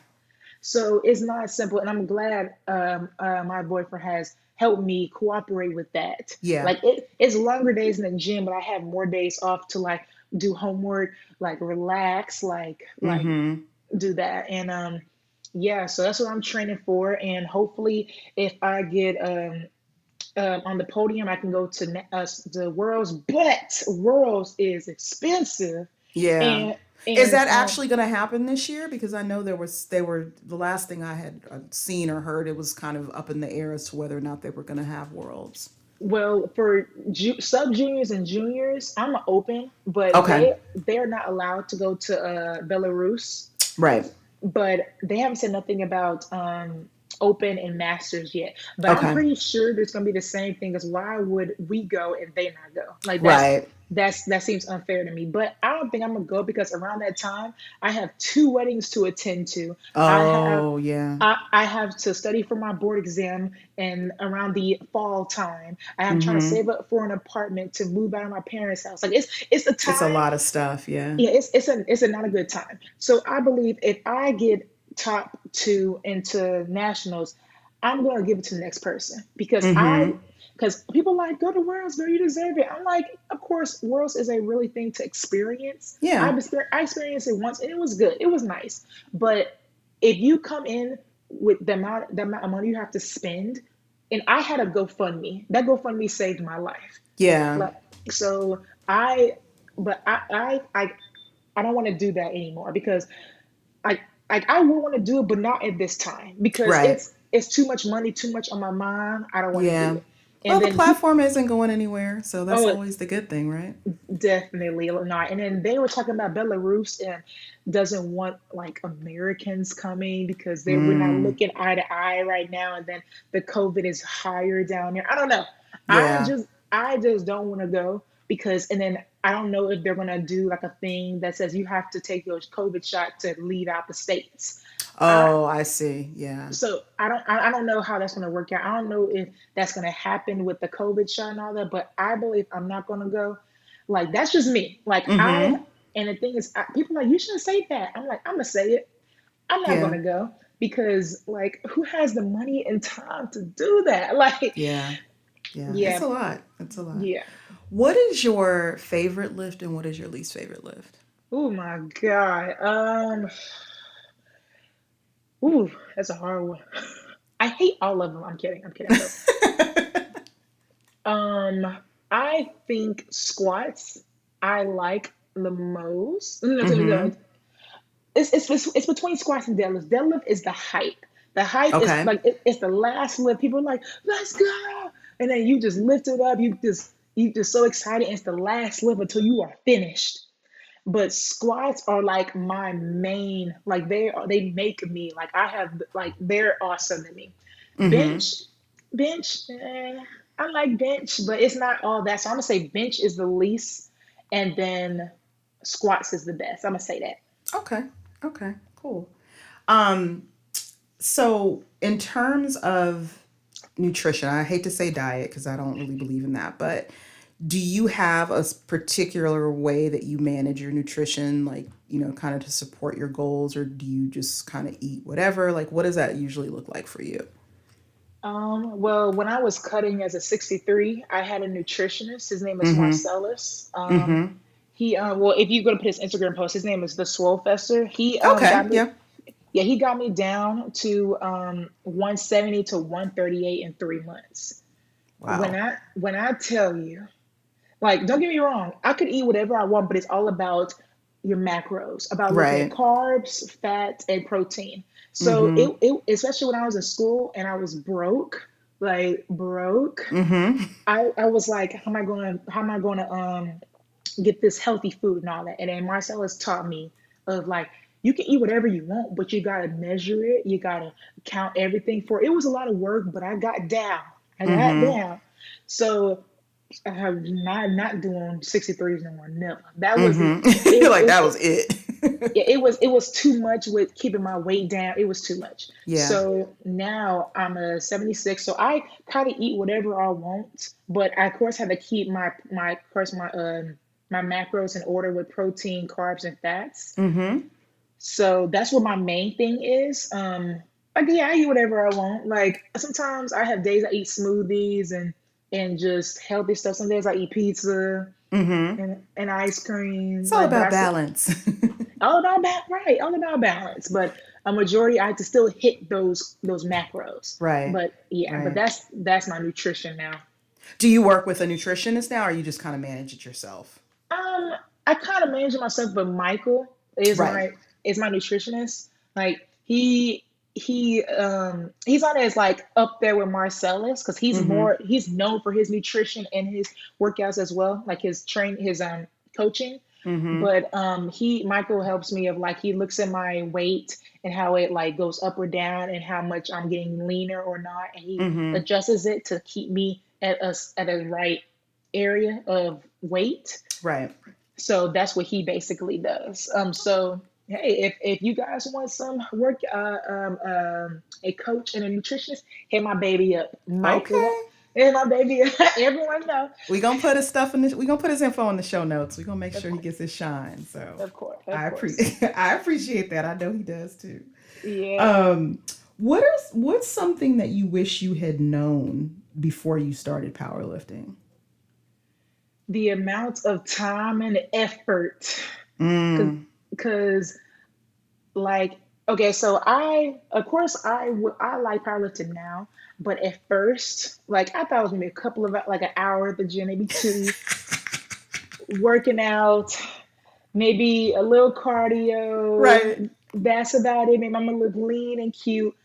[SPEAKER 2] So it's not simple, and I'm glad um, uh, my boyfriend has helped me cooperate with that.
[SPEAKER 1] Yeah.
[SPEAKER 2] Like it, it's longer days in the gym, but I have more days off to like do homework, like relax, like like
[SPEAKER 1] Mm-hmm.
[SPEAKER 2] do that, and um, yeah. So that's what I'm training for, and hopefully, if I get um, um on the podium, I can go to uh, the worlds, but worlds is expensive,
[SPEAKER 1] Yeah.
[SPEAKER 2] and
[SPEAKER 1] Is that
[SPEAKER 2] um,
[SPEAKER 1] actually going to happen this year? Because I know there was they were the last thing I had uh, seen or heard. It was kind of up in the air as to whether or not they were going to have worlds.
[SPEAKER 2] Well, for ju- sub juniors and juniors, I'm open, but
[SPEAKER 1] Okay.
[SPEAKER 2] they they're not allowed to go to uh, Belarus.
[SPEAKER 1] Right.
[SPEAKER 2] But they haven't said nothing about um, open and masters yet. But I'm pretty sure there's gonna be the same thing as why would we go and they not go? Like that's
[SPEAKER 1] Right.
[SPEAKER 2] that's that seems unfair to me. But I don't think I'm gonna go because around that time I have two weddings to attend to. I have
[SPEAKER 1] Oh yeah.
[SPEAKER 2] I, I have to study for my board exam and around the fall time. I am trying to
[SPEAKER 1] Mm-hmm.
[SPEAKER 2] save up for an apartment to move out of my parents' house. Like it's it's a time.
[SPEAKER 1] It's a lot of stuff. Yeah.
[SPEAKER 2] Yeah, it's it's a it's a not a good time. So I believe if I get top two into nationals, I'm gonna give it to the next person because I
[SPEAKER 1] Mm-hmm.
[SPEAKER 2] because people like go to Worlds, girl, you deserve it. I'm like, of course, Worlds is a really thing to experience.
[SPEAKER 1] Yeah.
[SPEAKER 2] I've I experienced it once and it was good. It was nice. But if you come in with the amount the amount of money you have to spend, and I had a GoFundMe. That GoFundMe saved my life.
[SPEAKER 1] Yeah.
[SPEAKER 2] Like so I but I I I, I don't want to do that anymore because I like I would want to do it, but not at this time because
[SPEAKER 1] Right.
[SPEAKER 2] it's it's too much money, too much on my mind. I don't want to
[SPEAKER 1] Yeah.
[SPEAKER 2] do it.
[SPEAKER 1] Well,
[SPEAKER 2] And
[SPEAKER 1] the
[SPEAKER 2] then people,
[SPEAKER 1] platform isn't going anywhere, so that's
[SPEAKER 2] oh,
[SPEAKER 1] always the good thing, right?
[SPEAKER 2] definitely not. And then they were talking about Belarus and doesn't want like Americans coming because they we're not
[SPEAKER 1] Mm.
[SPEAKER 2] looking eye to eye right now. And then the COVID is higher down there. I don't know. I just I just don't want to go because and then I don't know if they're gonna do like a thing that says you have to take your COVID shot to leave out the states.
[SPEAKER 1] Oh, I see. Yeah.
[SPEAKER 2] so I don't I, I don't know how that's gonna work out. I don't know if that's gonna happen with the COVID shot and all that, but I believe I'm not gonna go. Like that's just me. Like
[SPEAKER 1] Mm-hmm.
[SPEAKER 2] I and the thing is, I, people are like you shouldn't say that. I'm like I'm gonna say it. I'm not
[SPEAKER 1] Yeah.
[SPEAKER 2] gonna go because like who has the money and time to do that? Like
[SPEAKER 1] Yeah. Yeah. It's a lot. It's a lot.
[SPEAKER 2] yeah.
[SPEAKER 1] What is your favorite lift and what is your least favorite lift?
[SPEAKER 2] Oh my God. Um. Ooh, that's a hard one. I hate all of them. I'm kidding. I'm kidding. Um, I think squats I like the most. No, no, no,
[SPEAKER 1] mm-hmm.
[SPEAKER 2] no. It's, it's it's it's between squats and deadlifts. Deadlift is the hype. The hype is like it, it's the last lift. People are like, let's go, and then you just lift it up. You just you just so excited. It's the last lift until you are finished. But squats are like my main. Like they are. They make me like I have like they're awesome to me.
[SPEAKER 1] Mm-hmm.
[SPEAKER 2] Bench, bench. eh, I like bench, but it's not all that. So I'm gonna say bench is the least, and then squats is the best. I'm gonna say that.
[SPEAKER 1] Okay. Okay. Cool. Um, so in terms of nutrition, I hate to say diet because I don't really believe in that, but do you have a particular way that you manage your nutrition, like, you know, kind of to support your goals, or do you just kind of eat whatever? Like, what does that usually look like for you?
[SPEAKER 2] Um, well, when I was cutting as a 63, I had a nutritionist. His name is
[SPEAKER 1] Mm-hmm.
[SPEAKER 2] Marcellus. Um,
[SPEAKER 1] Mm-hmm.
[SPEAKER 2] he, uh, well, if you go to put his Instagram post, his name is the Swolefessor. He um
[SPEAKER 1] Okay.
[SPEAKER 2] got me,
[SPEAKER 1] Yeah.
[SPEAKER 2] Yeah, he got me down to um 170 to 138 in three months.
[SPEAKER 1] Wow.
[SPEAKER 2] When I when I tell you. Like, don't get me wrong, I could eat whatever I want, but it's all about your macros, about
[SPEAKER 1] Right.
[SPEAKER 2] carbs, fat, and protein. So
[SPEAKER 1] Mm-hmm.
[SPEAKER 2] it, it especially when I was in school and I was broke, like broke,
[SPEAKER 1] Mm-hmm.
[SPEAKER 2] I, I was like, how am I going how am I going to um get this healthy food and all that? And then Marcellus taught me of like you can eat whatever you want, but you gotta measure it. You gotta count everything for it. It was a lot of work, but I got down. I got
[SPEAKER 1] Mm-hmm.
[SPEAKER 2] down. So I have not not doing 63s no more. Never. That was it.
[SPEAKER 1] Mm-hmm.
[SPEAKER 2] It,
[SPEAKER 1] like, that was it.
[SPEAKER 2] yeah, it was it was too much with keeping my weight down. It was too much.
[SPEAKER 1] Yeah.
[SPEAKER 2] So now I'm a 76. So I kind of eat whatever I want, but I of course have to keep my my of course my um my macros in order with protein, carbs, and fats.
[SPEAKER 1] Mm-hmm.
[SPEAKER 2] So that's what my main thing is. Um, like yeah, I eat whatever I want. Like sometimes I have days I eat smoothies and and just healthy stuff. Some days I eat pizza
[SPEAKER 1] Mm-hmm.
[SPEAKER 2] and, and ice cream.
[SPEAKER 1] It's all
[SPEAKER 2] Like,
[SPEAKER 1] about balance.
[SPEAKER 2] all about ba- right, all about balance. But a majority, I have to still hit those those macros.
[SPEAKER 1] Right.
[SPEAKER 2] But yeah, but that's that's my nutrition now.
[SPEAKER 1] Do you work with a nutritionist now, or you just kind of manage it yourself?
[SPEAKER 2] Um, I kind of manage it myself, but Michael is
[SPEAKER 1] Right.
[SPEAKER 2] my is my nutritionist. Like he he um he's not as like up there with Marcellus because he's
[SPEAKER 1] Mm-hmm.
[SPEAKER 2] more he's known for his nutrition and his workouts as well, like his train his um coaching.
[SPEAKER 1] Mm-hmm.
[SPEAKER 2] But um he Michael helps me of like he looks at my weight and how it like goes up or down and how much I'm getting leaner or not, and he
[SPEAKER 1] Mm-hmm.
[SPEAKER 2] adjusts it to keep me at a s- at a right area of weight.
[SPEAKER 1] Right.
[SPEAKER 2] So that's what he basically does. Um, so hey, if if you guys want some work, uh, um, um, a coach and a nutritionist, hit my baby up, Michael.
[SPEAKER 1] Okay.
[SPEAKER 2] Hit my baby up. Everyone know,
[SPEAKER 1] We gonna put his stuff in the. We gonna put his info in the show notes. We gonna make
[SPEAKER 2] of
[SPEAKER 1] sure he gets his shine. So
[SPEAKER 2] of course, of
[SPEAKER 1] I
[SPEAKER 2] course.
[SPEAKER 1] appreciate. I appreciate that. I know he does too.
[SPEAKER 2] Yeah.
[SPEAKER 1] Um, what is what's something that you wish you had known before you started powerlifting?
[SPEAKER 2] The amount of time and effort,
[SPEAKER 1] Mm,
[SPEAKER 2] because like okay so i of course i w- i like powerlifting now but at first like i thought it was maybe a couple of like an hour at the gym maybe two. Working out maybe a little cardio right. that's about it. Maybe i'm gonna look lean and cute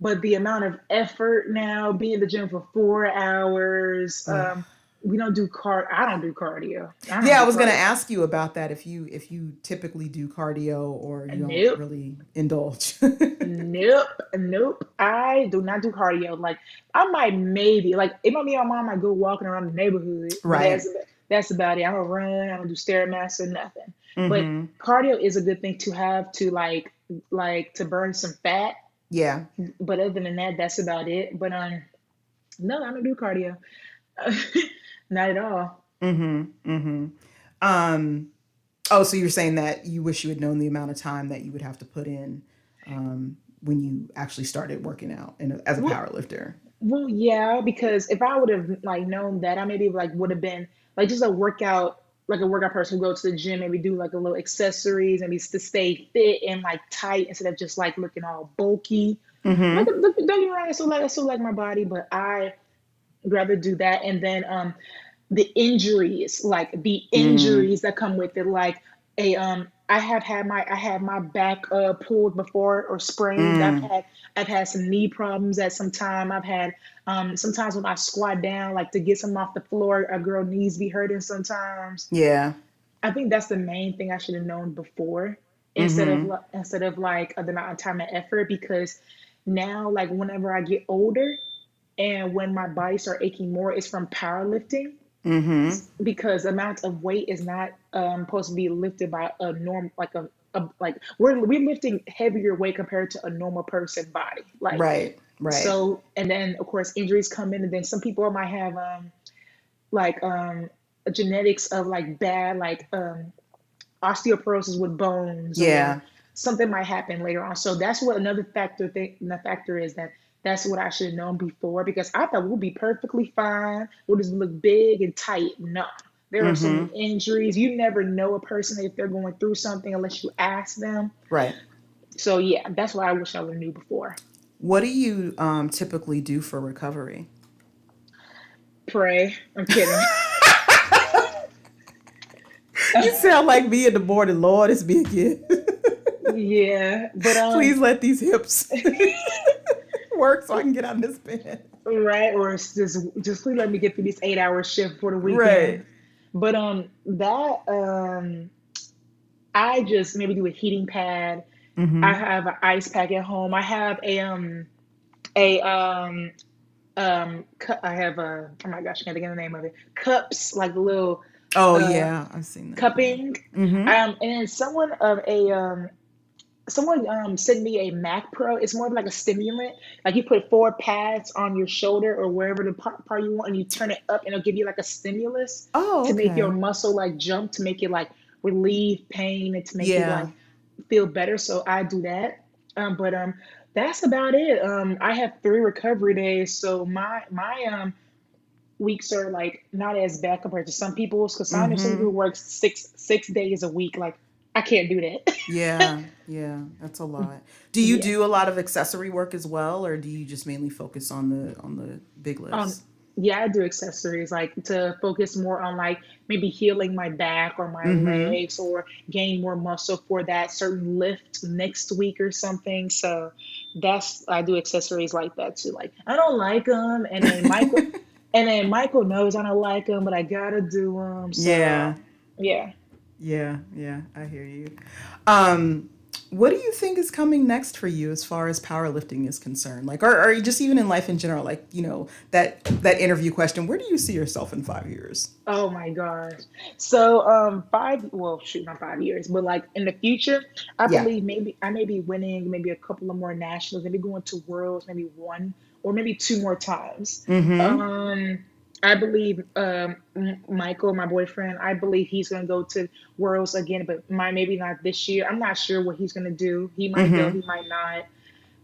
[SPEAKER 2] but the amount of effort now being in the gym for four hours um we don't do car i don't do cardio i don't
[SPEAKER 1] Yeah, I
[SPEAKER 2] do
[SPEAKER 1] was gonna
[SPEAKER 2] cardio
[SPEAKER 1] ask you about that. If you if you typically do cardio or you don't
[SPEAKER 2] nope
[SPEAKER 1] really indulge.
[SPEAKER 2] Nope, nope. I do not do cardio. Like I might maybe like it might be my mom might go walking around the neighborhood, but
[SPEAKER 1] right.
[SPEAKER 2] that's that's about it. I don't run, I don't do stairmaster, nothing. But
[SPEAKER 1] Mm-hmm.
[SPEAKER 2] cardio is a good thing to have to like like to burn some fat.
[SPEAKER 1] Yeah.
[SPEAKER 2] But other than that, that's about it. But um no, I don't do cardio. Not at all.
[SPEAKER 1] Mm-hmm. Mm-hmm. Um. Oh, so you're saying that you wish you had known the amount of time that you would have to put in um, when you actually started working out in a, as a
[SPEAKER 2] Well,
[SPEAKER 1] power lifter.
[SPEAKER 2] well, yeah, because if I would have like known that, I maybe like would have been like just a workout, like a workout person who go to the gym, maybe do like a little accessories, maybe to stay fit and like tight instead of just like looking all bulky.
[SPEAKER 1] Mm-hmm.
[SPEAKER 2] Look, don't get me wrong, I still like I still like my body, but I rather do that. And then um the injuries, like the injuries that come with it, like a um I have had my I had my back uh pulled before or sprained. I've
[SPEAKER 1] Mm.
[SPEAKER 2] had I've had some knee problems at some time. I've had um sometimes when I squat down, like to get some off the floor, a girl knees be hurting sometimes.
[SPEAKER 1] Yeah.
[SPEAKER 2] I think that's the main thing I should have known before instead of
[SPEAKER 1] Mm-hmm.
[SPEAKER 2] li- instead of like the amount of time and effort because now like whenever I get older and when my body start aching more, it's from powerlifting
[SPEAKER 1] Mm-hmm.
[SPEAKER 2] because amount of weight is not um, supposed to be lifted by a norm like a, a like we're we're lifting heavier weight compared to a normal person body like
[SPEAKER 1] Right. Right.
[SPEAKER 2] so and then of course injuries come in and then some people might have um like um genetics of like bad like um osteoporosis with bones
[SPEAKER 1] Yeah.
[SPEAKER 2] something might happen later on. So that's what another factor thing the factor is that that's what I should have known before because I thought we'll be perfectly fine. We'll just look big and tight. No. There are
[SPEAKER 1] Mm-hmm.
[SPEAKER 2] many injuries. You never know a person if they're going through something unless you ask them.
[SPEAKER 1] Right.
[SPEAKER 2] So yeah, that's what I wish I would have knew before.
[SPEAKER 1] What do you um, typically do for recovery?
[SPEAKER 2] Pray. I'm kidding.
[SPEAKER 1] You sound like me in the morning, Lord, it's me again.
[SPEAKER 2] yeah. But um
[SPEAKER 1] Please let these hips work so I can get out of this bed.
[SPEAKER 2] right or just just please let me get through this eight hour shift for the weekend.
[SPEAKER 1] Right.
[SPEAKER 2] But um that um I just maybe do a heating pad.
[SPEAKER 1] Mm-hmm.
[SPEAKER 2] I have an ice pack at home. I have a um a um um I have a oh my gosh, I can't think of the name of it. Cups, like the little
[SPEAKER 1] Oh
[SPEAKER 2] uh
[SPEAKER 1] yeah, I've seen that.
[SPEAKER 2] cupping.
[SPEAKER 1] Mm-hmm.
[SPEAKER 2] Um and someone of a um someone um sent me a Marc Pro. It's more of like a stimulant. Like you put four pads on your shoulder or wherever the part, part you want and you turn it up and it'll give you like a stimulus
[SPEAKER 1] Oh,
[SPEAKER 2] to make your muscle like jump to make it like relieve pain and to make you like feel better. So I do that. Um, but um, that's about it. Um, I have three recovery days, so my my um weeks are like not as bad compared to some people's. Because I know some
[SPEAKER 1] Mm-hmm.
[SPEAKER 2] people work six six days a week. Like I can't do that.
[SPEAKER 1] Yeah, yeah, that's a lot. Do you
[SPEAKER 2] yeah.
[SPEAKER 1] do a lot of accessory work as well, or do you just mainly focus on the on the big
[SPEAKER 2] Um,
[SPEAKER 1] lifts?
[SPEAKER 2] yeah, I do accessories like to focus more on like maybe healing my back or my
[SPEAKER 1] Mm-hmm.
[SPEAKER 2] legs or gain more muscle for that certain lift next week or something. So that's I do accessories like that too. Like I don't like them, and then Michael and then Michael knows I don't like them, but I gotta do them. So
[SPEAKER 1] Yeah,
[SPEAKER 2] yeah.
[SPEAKER 1] Yeah, yeah. I hear you. Um, what do you think is coming next for you as far as powerlifting is concerned? Like, or, or just even in life in general? Like, you know, that that interview question. Where do you see yourself in five years?
[SPEAKER 2] Oh my gosh. So um five well shoot not five years, but like in the future, I
[SPEAKER 1] Yeah.
[SPEAKER 2] believe maybe I may be winning maybe a couple of more nationals, maybe going to worlds, maybe one or maybe two more times.
[SPEAKER 1] Mm-hmm.
[SPEAKER 2] Um I believe um M- Michael, my boyfriend, I believe he's gonna go to worlds again, but my maybe not this year. I'm not sure what he's gonna do. He might go,
[SPEAKER 1] Mm-hmm.
[SPEAKER 2] he might not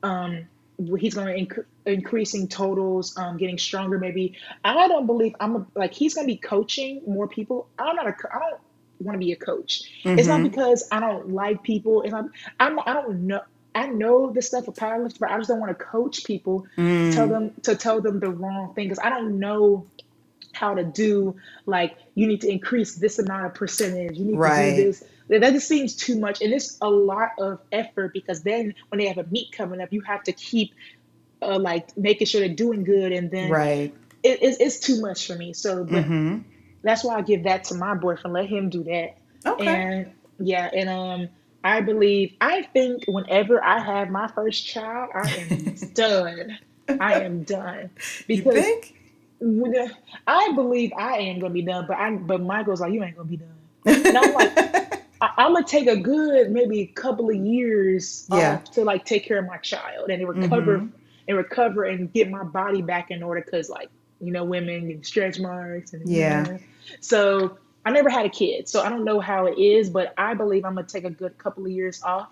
[SPEAKER 2] um he's going to inc- increasing totals um getting stronger maybe i don't believe i'm a, like he's going to be coaching more people i'm not a co- i don't want to be a coach it's not
[SPEAKER 1] Mm-hmm.
[SPEAKER 2] because i don't like people it's not i'm i don't know i know the stuff of powerlifting but i just don't want to coach people to tell
[SPEAKER 1] Mm,
[SPEAKER 2] them to tell them the wrong thing because i don't know how to do like you need to increase this amount of percentage you need to do
[SPEAKER 1] right.
[SPEAKER 2] this that that just seems too much and it's a lot of effort because then when they have a meet coming up you have to keep uh, like making sure they're doing good and then
[SPEAKER 1] Right.
[SPEAKER 2] it, it's, it's too much for me so but
[SPEAKER 1] Mm-hmm.
[SPEAKER 2] that's why i give that to my boyfriend let him do that
[SPEAKER 1] Okay.
[SPEAKER 2] and yeah and um i believe i think whenever i have my first child i am done i am done
[SPEAKER 1] You
[SPEAKER 2] because
[SPEAKER 1] think?
[SPEAKER 2] When the- I believe I am gonna be done, but I but Michael's like you ain't gonna be done, and I'm like I, I'm gonna take a good maybe couple of years
[SPEAKER 1] Yeah.
[SPEAKER 2] off to like take care of my child and recover
[SPEAKER 1] Mm-hmm.
[SPEAKER 2] and recover and get my body back in order because like you know women get stretch marks and you
[SPEAKER 1] Yeah.
[SPEAKER 2] know so I never had a kid so I don't know how it is but I believe I'm gonna take a good couple of years off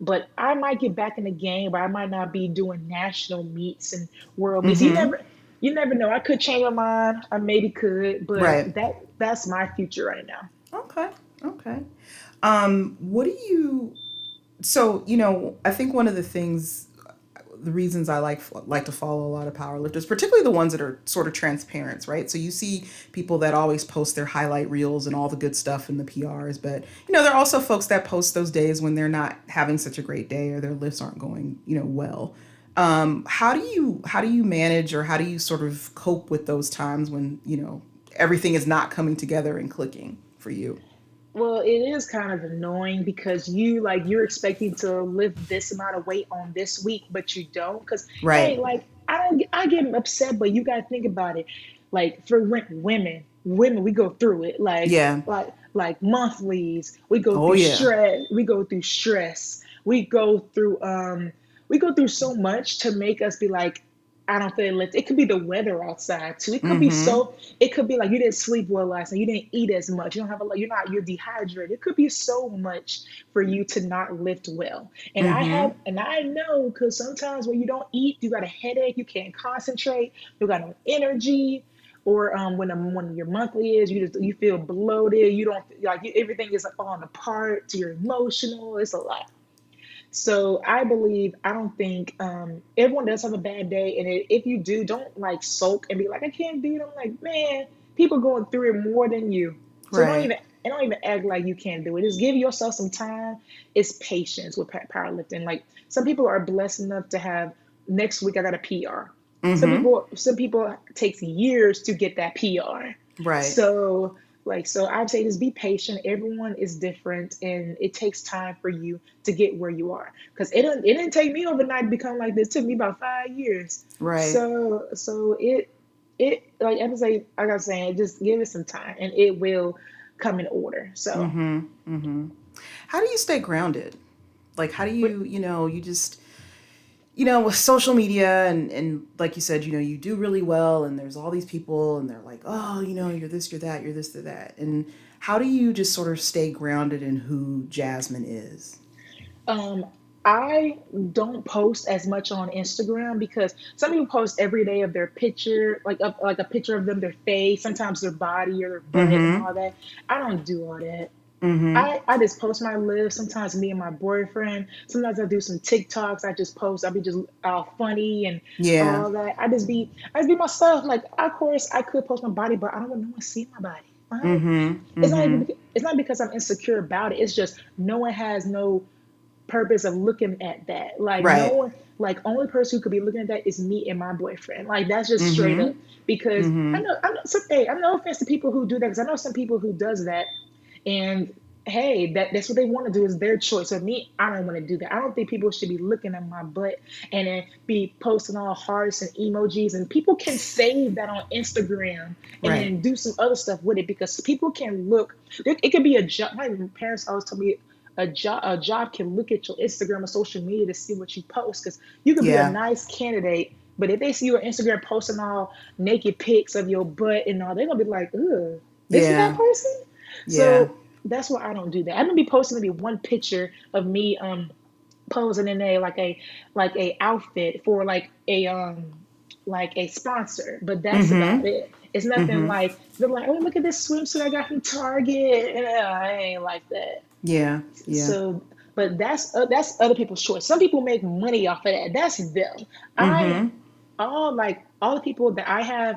[SPEAKER 2] but I might get back in the game, but I might not be doing national meets and world meets. You
[SPEAKER 1] Mm-hmm.
[SPEAKER 2] never, you never know. I could change my mind. I maybe could, but
[SPEAKER 1] Right.
[SPEAKER 2] that that's my future right now.
[SPEAKER 1] Okay. Okay. Um, what do you? So you know, I think one of the things, the reasons I like like to follow a lot of powerlifters, particularly the ones that are sort of transparent, right? So you see people that always post their highlight reels and all the good stuff in the PRs, but you know, there are also folks that post those days when they're not having such a great day or their lifts aren't going, you know, well. Um, how do you how do you manage or how do you sort of cope with those times when you know everything is not coming together and clicking for you?
[SPEAKER 2] Well, it is kind of annoying because you like you're expecting to lift this amount of weight on this week, but you don't. Because hey,
[SPEAKER 1] Right.
[SPEAKER 2] like I don't, I get upset, but you gotta think about it. Like for women, women, we go through it. Like
[SPEAKER 1] Yeah.
[SPEAKER 2] like like monthlies, we go
[SPEAKER 1] Oh
[SPEAKER 2] through
[SPEAKER 1] yeah.
[SPEAKER 2] stress. We go through stress. We go through um, we go through so much to make us be like, I don't feel lift. It could be the weather outside too. It could be so. It could be like you didn't sleep well last night. You didn't eat as much. You don't have a. lot. You're not. You're dehydrated. It could be so much for you to not lift well. And I have, and I know because sometimes when you don't eat, you got a headache. You can't concentrate. You got no energy. Or um, when a, when your monthly is, you just you feel bloated. You don't like you, everything is falling apart. You're emotional. It's a lot. So I believe, I don't think um, everyone does have a bad day. And i- if you do, don't like sulk and be like, I can't do it. I'm like, man, people going through it more than you. So don't
[SPEAKER 1] Right.
[SPEAKER 2] even, and don't even act like you can't do it. Just give yourself some time. It's patience with pa- powerlifting. Like some people are blessed enough to have next week I got a PR. Some
[SPEAKER 1] Mm-hmm.
[SPEAKER 2] people, some people takes years to get that PR.
[SPEAKER 1] Right.
[SPEAKER 2] So, like, so I'd say just be patient. Everyone is different, and it takes time for you to get where you are. Because it didn't, it didn't take me overnight to become like this. It took me about five years.
[SPEAKER 1] Right.
[SPEAKER 2] So, so it, it like I say, like I was saying, just give it some time, and it will come in order. So,
[SPEAKER 1] Mm-hmm. Mm-hmm. How do you stay grounded? Like, how do you, you know, you just, you know, with social media and and like you said, you know, you do really well, and there's all these people, and they're like, oh, you know, you're this, you're that, you're this, you're that, and how do you just sort of stay grounded in who Jasmyn is?
[SPEAKER 2] um, I don't post as much on Instagram because some people post every day of their picture, like of, like a picture of them, their face, sometimes their body or their butt and
[SPEAKER 1] Mm-hmm.
[SPEAKER 2] all that. I don't do all that.
[SPEAKER 1] Mm-hmm.
[SPEAKER 2] I, I just post my live. Sometimes me and my boyfriend. Sometimes I do some TikToks. I just post. I'll be just all funny and
[SPEAKER 1] Yeah.
[SPEAKER 2] all that. I just be I just be myself. Like of course I could post my body, but I don't want no one to see my body. Right?
[SPEAKER 1] Mm-hmm.
[SPEAKER 2] It's not
[SPEAKER 1] Mm-hmm.
[SPEAKER 2] even it's not because I'm insecure about it. It's just no one has no purpose of looking at that. Like no one like only person who could be looking at that is me and my boyfriend. Like that's just straight
[SPEAKER 1] Mm-hmm.
[SPEAKER 2] up. Because
[SPEAKER 1] Mm-hmm.
[SPEAKER 2] I know I know some hey, I'm no offense to people who do that because I know some people who does that and hey, that that's what they want to do is their choice. So me, I don't want to do that. I don't think people should be looking at my butt and then be posting all hearts and emojis. And people can save that on Instagram and
[SPEAKER 1] Right.
[SPEAKER 2] then do some other stuff with it because people can look. It, it could be a job. My parents always told me a job a job can look at your Instagram or social media to see what you post because you could be a
[SPEAKER 1] Yeah.
[SPEAKER 2] nice candidate. But if they see your Instagram posting all naked pics of your butt and all, they're gonna be like, "Ugh, this is
[SPEAKER 1] Yeah.
[SPEAKER 2] that person."
[SPEAKER 1] Yeah.
[SPEAKER 2] So that's why I don't do that. I'm gonna be posting maybe one picture of me um posing in a like a like a outfit for like a um like a sponsor, but that's
[SPEAKER 1] Mm-hmm.
[SPEAKER 2] about it. It's nothing
[SPEAKER 1] Mm-hmm.
[SPEAKER 2] like they're like, oh look at this swimsuit I got from Target, and uh, I ain't like that.
[SPEAKER 1] Yeah. Yeah.
[SPEAKER 2] So, but that's uh, that's other people's choice. Some people make money off of that. That's them. I
[SPEAKER 1] Mm-hmm.
[SPEAKER 2] all like all the people that I have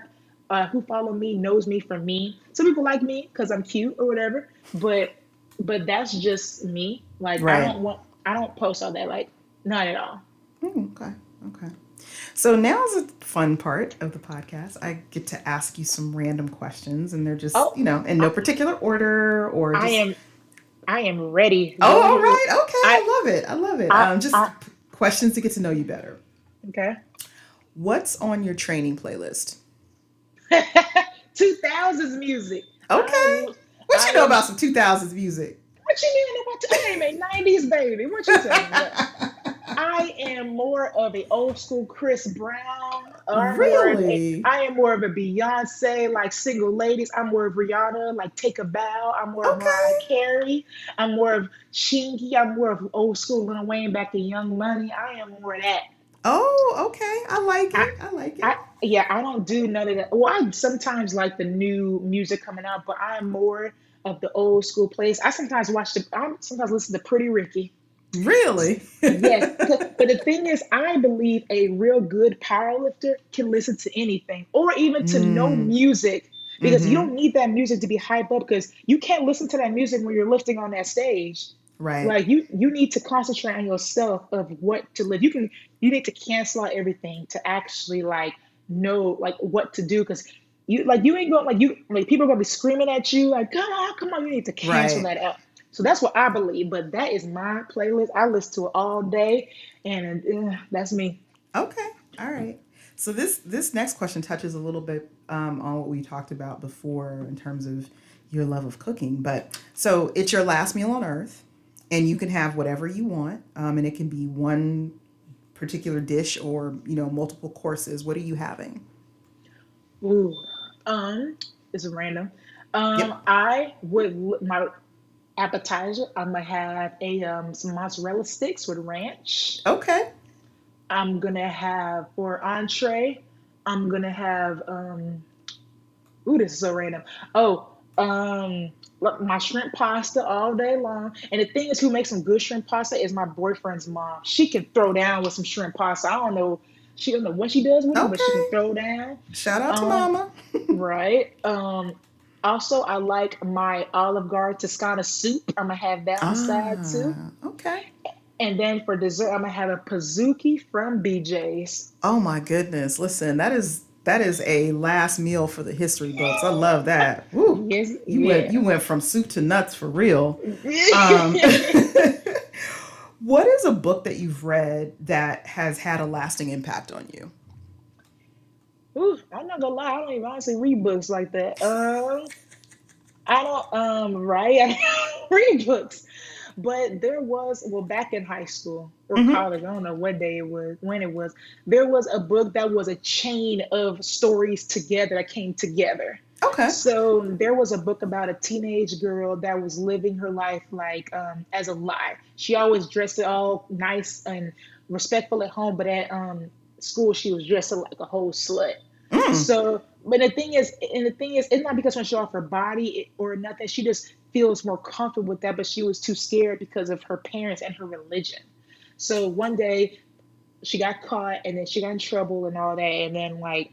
[SPEAKER 2] uh, who follow me knows me from me. Some people like me because I'm cute or whatever, but but that's just me. Like I don't want I don't post all that. Like not at all.
[SPEAKER 1] Mm, okay. Okay. So now's the fun part of the podcast. I get to ask you some random questions, and they're just,
[SPEAKER 2] Oh,
[SPEAKER 1] you know, in no particular order or
[SPEAKER 2] I am I am ready.
[SPEAKER 1] Oh, all right. Okay. I
[SPEAKER 2] I
[SPEAKER 1] love it. I love it.
[SPEAKER 2] I
[SPEAKER 1] Um, just
[SPEAKER 2] I
[SPEAKER 1] questions to get to know you better.
[SPEAKER 2] okay.
[SPEAKER 1] What's on your training playlist?
[SPEAKER 2] 2000s music.
[SPEAKER 1] Okay.
[SPEAKER 2] am
[SPEAKER 1] What
[SPEAKER 2] I
[SPEAKER 1] you know
[SPEAKER 2] am
[SPEAKER 1] about some 2000s music?
[SPEAKER 2] what you mean about I am a 90s baby. What you about? I am more of a old school Chris Brown. Or I'm more of a
[SPEAKER 1] really?
[SPEAKER 2] I am more of a Beyonce, like single ladies. I'm more of Rihanna, like Take a Bow. I'm more of Mariah
[SPEAKER 1] Okay.
[SPEAKER 2] Carey. I'm more of Chingy. I'm more of old school Lil Wayne back to Young Money. I am more of that.
[SPEAKER 1] Oh, okay. I like it. I like
[SPEAKER 2] I
[SPEAKER 1] it.
[SPEAKER 2] yeah, I don't do none of that. Well, I sometimes like the new music coming out, but I'm more of the old school plays. I sometimes watch the. I sometimes listen to Pretty Ricky.
[SPEAKER 1] Really?
[SPEAKER 2] Yes, but the thing is, I believe a real good powerlifter can listen to anything or even to no
[SPEAKER 1] Mm.
[SPEAKER 2] music because you
[SPEAKER 1] Mm-hmm.
[SPEAKER 2] don't need that music to be hyped up because you can't listen to that music when you're lifting on that stage.
[SPEAKER 1] Right.
[SPEAKER 2] Like you, you need to concentrate on yourself of what to live. You can, you need to cancel out everything to actually like know like what to do because you like you ain't going like you like people are gonna be screaming at you like come on, come on. You need to cancel
[SPEAKER 1] Right.
[SPEAKER 2] that out. So that's what I believe. But that is my playlist. I listen to it all day, and uh, that's me.
[SPEAKER 1] Okay. All right. So this this next question touches a little bit um, on what we talked about before in terms of your love of cooking. But so it's your last meal on earth, and you can have whatever you want, um, and it can be one particular dish or you know multiple courses? What are you having?
[SPEAKER 2] Ooh, um, it's random.
[SPEAKER 1] Yep.
[SPEAKER 2] Um, I would my appetizer. I'm gonna have a um some mozzarella sticks with ranch.
[SPEAKER 1] Okay.
[SPEAKER 2] I'm gonna have for entree. I'm gonna have um. Ooh, this is so random. Oh, um, look, my shrimp pasta all day long. And the thing is, who makes some good shrimp pasta is my boyfriend's mom. She can throw down with some shrimp pasta. I don't know. She don't know what she does with it, but she can throw down.
[SPEAKER 1] Shout out to
[SPEAKER 2] Um,
[SPEAKER 1] Mama.
[SPEAKER 2] right. Um, also, I like my Olive Garden Toscana soup. I'm gonna have that on the side too.
[SPEAKER 1] Ah, okay.
[SPEAKER 2] And then for dessert, I'm gonna have a Pizookie from BJ's.
[SPEAKER 1] Oh my goodness. Listen, that is that is a last meal for the history books. I love that. Woo.
[SPEAKER 2] Yes,
[SPEAKER 1] You went you went from soup to nuts for real. Um, what is a book that you've read that has had a lasting impact on you?
[SPEAKER 2] Ooh, I'm not gonna lie, I don't even honestly read books like that. Um, I don't um right, I don't read books. But there was well back in high school or
[SPEAKER 1] hmm
[SPEAKER 2] college, I don't know what day it was, when it was, there was a book that was a chain of stories together that came together.
[SPEAKER 1] Okay.
[SPEAKER 2] So there was a book about a teenage girl that was living her life like um, as a lie. She always dressed it all nice and respectful at home, but at um, school she was dressed like a whole slut.
[SPEAKER 1] Mm.
[SPEAKER 2] So, but the thing is, and the thing is, it's not because she show off her body or nothing. She just feels more comfortable with that, but she was too scared because of her parents and her religion. So one day she got caught, and then she got in trouble and all that, and then like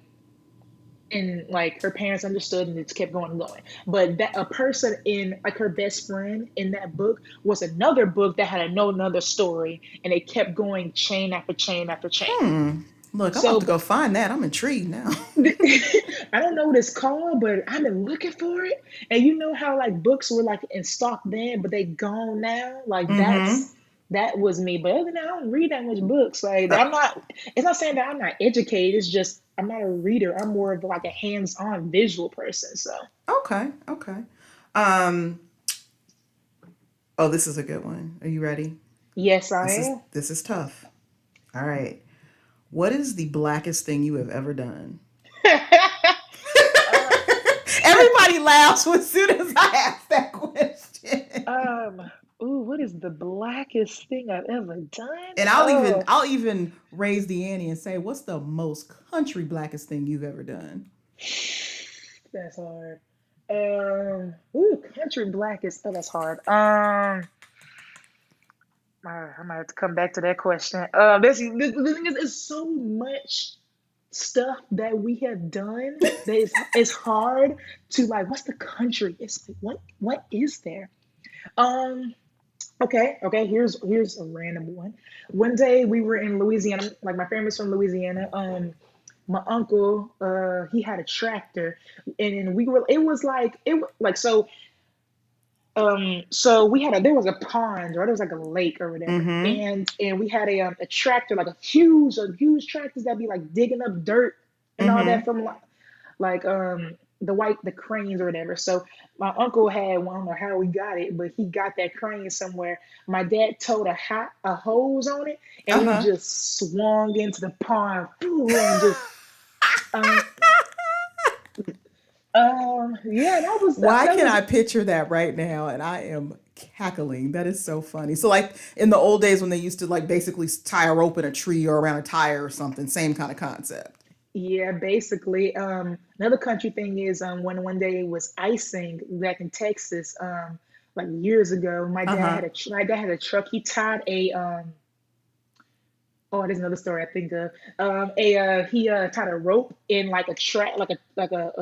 [SPEAKER 2] and like her parents understood and it just kept going and going but that a person in like her best friend in that book was another book that had a no another story and it kept going chain after chain after chain
[SPEAKER 1] Hmm. Look, I'm about to go find that. I'm intrigued now.
[SPEAKER 2] i don't know what it's called but i've been looking for it and you know how like books were like in stock then but they gone now like
[SPEAKER 1] hmm
[SPEAKER 2] that's that was me but other than that i don't read that much books like i'm not it's not saying that i'm not educated it's just i'm not a reader i'm more of like a hands-on visual person so
[SPEAKER 1] okay. Okay. Um. Oh, this is a good one. Are you ready?
[SPEAKER 2] yes i
[SPEAKER 1] This is
[SPEAKER 2] am
[SPEAKER 1] this is tough. All right. What is the blackest thing you have ever done?
[SPEAKER 2] uh,
[SPEAKER 1] Everybody laughs as soon as I ask that question.
[SPEAKER 2] um, ooh, what is the blackest thing I've ever done?
[SPEAKER 1] And I'll even
[SPEAKER 2] Oh,
[SPEAKER 1] I'll even raise the ante and say, what's the most country blackest thing you've ever done?
[SPEAKER 2] that's hard. Um, ooh, country blackest. Oh, that's hard. Um, I I might have to come back to that question. Um, this, this the thing is, it's so much stuff that we have done that it's, it's hard to like. What's the country? It's like what what is there? Um. Okay, okay, here's here's a random one. One day we were in Louisiana, like my family's from Louisiana. Um, my uncle, uh, he had a tractor, and we were. It was like it like so. Um, so we had a there was a pond or there was like a lake or whatever,
[SPEAKER 1] Mm-hmm.
[SPEAKER 2] and and we had a um a tractor like a huge a huge tractors that be like digging up dirt and all
[SPEAKER 1] Mm-hmm.
[SPEAKER 2] that from like like um the white the cranes or whatever. So my uncle had one, I don't know how we got it, but he got that crane somewhere. My dad towed a hot a hose on it, and we
[SPEAKER 1] Uh-huh.
[SPEAKER 2] just swung into the pond, phew, and just um um yeah, that was
[SPEAKER 1] Why
[SPEAKER 2] that
[SPEAKER 1] can
[SPEAKER 2] was
[SPEAKER 1] I picture that right now? And I am cackling. That is so funny. So, like in the old days when they used to like basically tie a rope in a tree or around a tire or something, same kind of concept.
[SPEAKER 2] yeah, basically. Um, another country thing is um when one day it was icing back in Texas, um, like years ago. My dad
[SPEAKER 1] huh.
[SPEAKER 2] had a my dad had a truck. He tied a um Oh, there's another story I think of. Um, a uh, he uh tied a rope in like a track, like a like a,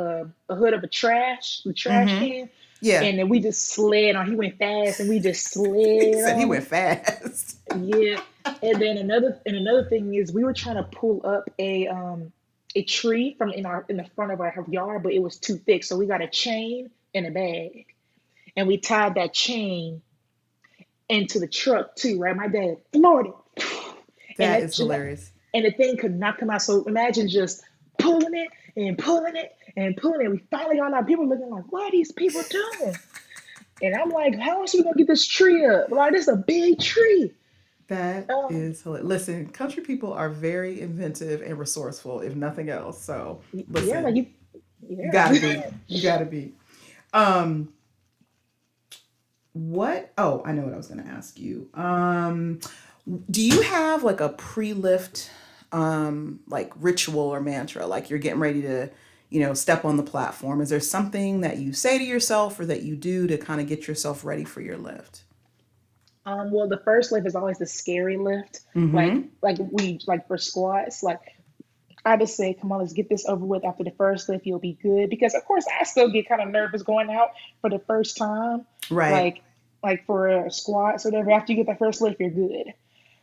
[SPEAKER 2] a a hood of a trash, the trash
[SPEAKER 1] Mm-hmm.
[SPEAKER 2] can,
[SPEAKER 1] Yeah.
[SPEAKER 2] and then we just slid on. He went fast, and we just
[SPEAKER 1] He
[SPEAKER 2] slid
[SPEAKER 1] said he went fast.
[SPEAKER 2] Yeah, and then another and another thing is we were trying to pull up a um a tree from in our in the front of our yard, but it was too thick, so we got a chain and a bag, and we tied that chain into the truck too. Right, my dad floored it,
[SPEAKER 1] That is hilarious.
[SPEAKER 2] and the thing could not come out. So imagine just pulling it and pulling it and pulling it. We finally got out. People looking like, what are these people doing? And I'm like, how else are we gonna get this tree up? Like, this is a big tree.
[SPEAKER 1] That
[SPEAKER 2] Um,
[SPEAKER 1] is hilarious. Listen, country people are very inventive and resourceful, if nothing else. So
[SPEAKER 2] yeah, like
[SPEAKER 1] listen,
[SPEAKER 2] you,
[SPEAKER 1] you gotta be. You gotta be. Um, what? Oh, I know what I was gonna ask you. Um, do you have like a pre-lift, um, like ritual or mantra? Like you're getting ready to, you know, step on the platform. Is there something that you say to yourself or that you do to kind of get yourself ready for your lift?
[SPEAKER 2] Um, well, the first lift is always the scary lift. Like,
[SPEAKER 1] Mm-hmm.
[SPEAKER 2] like we like for squats, like I just say, come on, let's get this over with. After the first lift, you'll be good. Because of course, I still get kind of nervous going out for the first time.
[SPEAKER 1] Right.
[SPEAKER 2] Like, like for squats or whatever. After you get the first lift, you're good.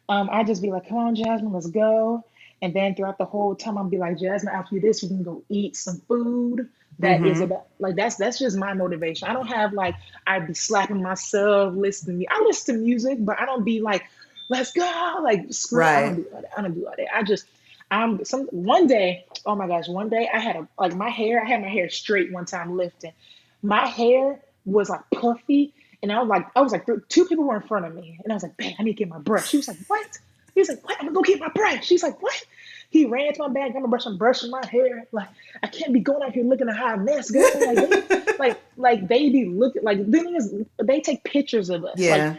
[SPEAKER 2] Um, I just be like, come on, Jasmyn, let's go. And then throughout the whole time, I'll be like, Jasmyn, after this, we can go eat some food. That is
[SPEAKER 1] Mm-hmm.
[SPEAKER 2] about like that's that's just my motivation. I don't have like I'd be slapping myself, listening. Me. I listen to music, but I don't be like, let's go, like scream. I don't do all that. I don't do all that. I just I'm some one day, oh my gosh, one day I had a like my hair, I had my hair straight one time lifting. My hair was like puffy, and I was like, I was like, two people were in front of me, and I was like, "Bang, I need to get my brush." She was like, "What?" He was like, "What? I'm gonna go get my brush." She's like, "What?" He ran to my bag, got my brush, I'm brushing my hair. Like, I can't be going out here looking a hot mess, girl. Like, they, like, like they be looking like the thing is, they take pictures of us. Like,
[SPEAKER 1] Yeah.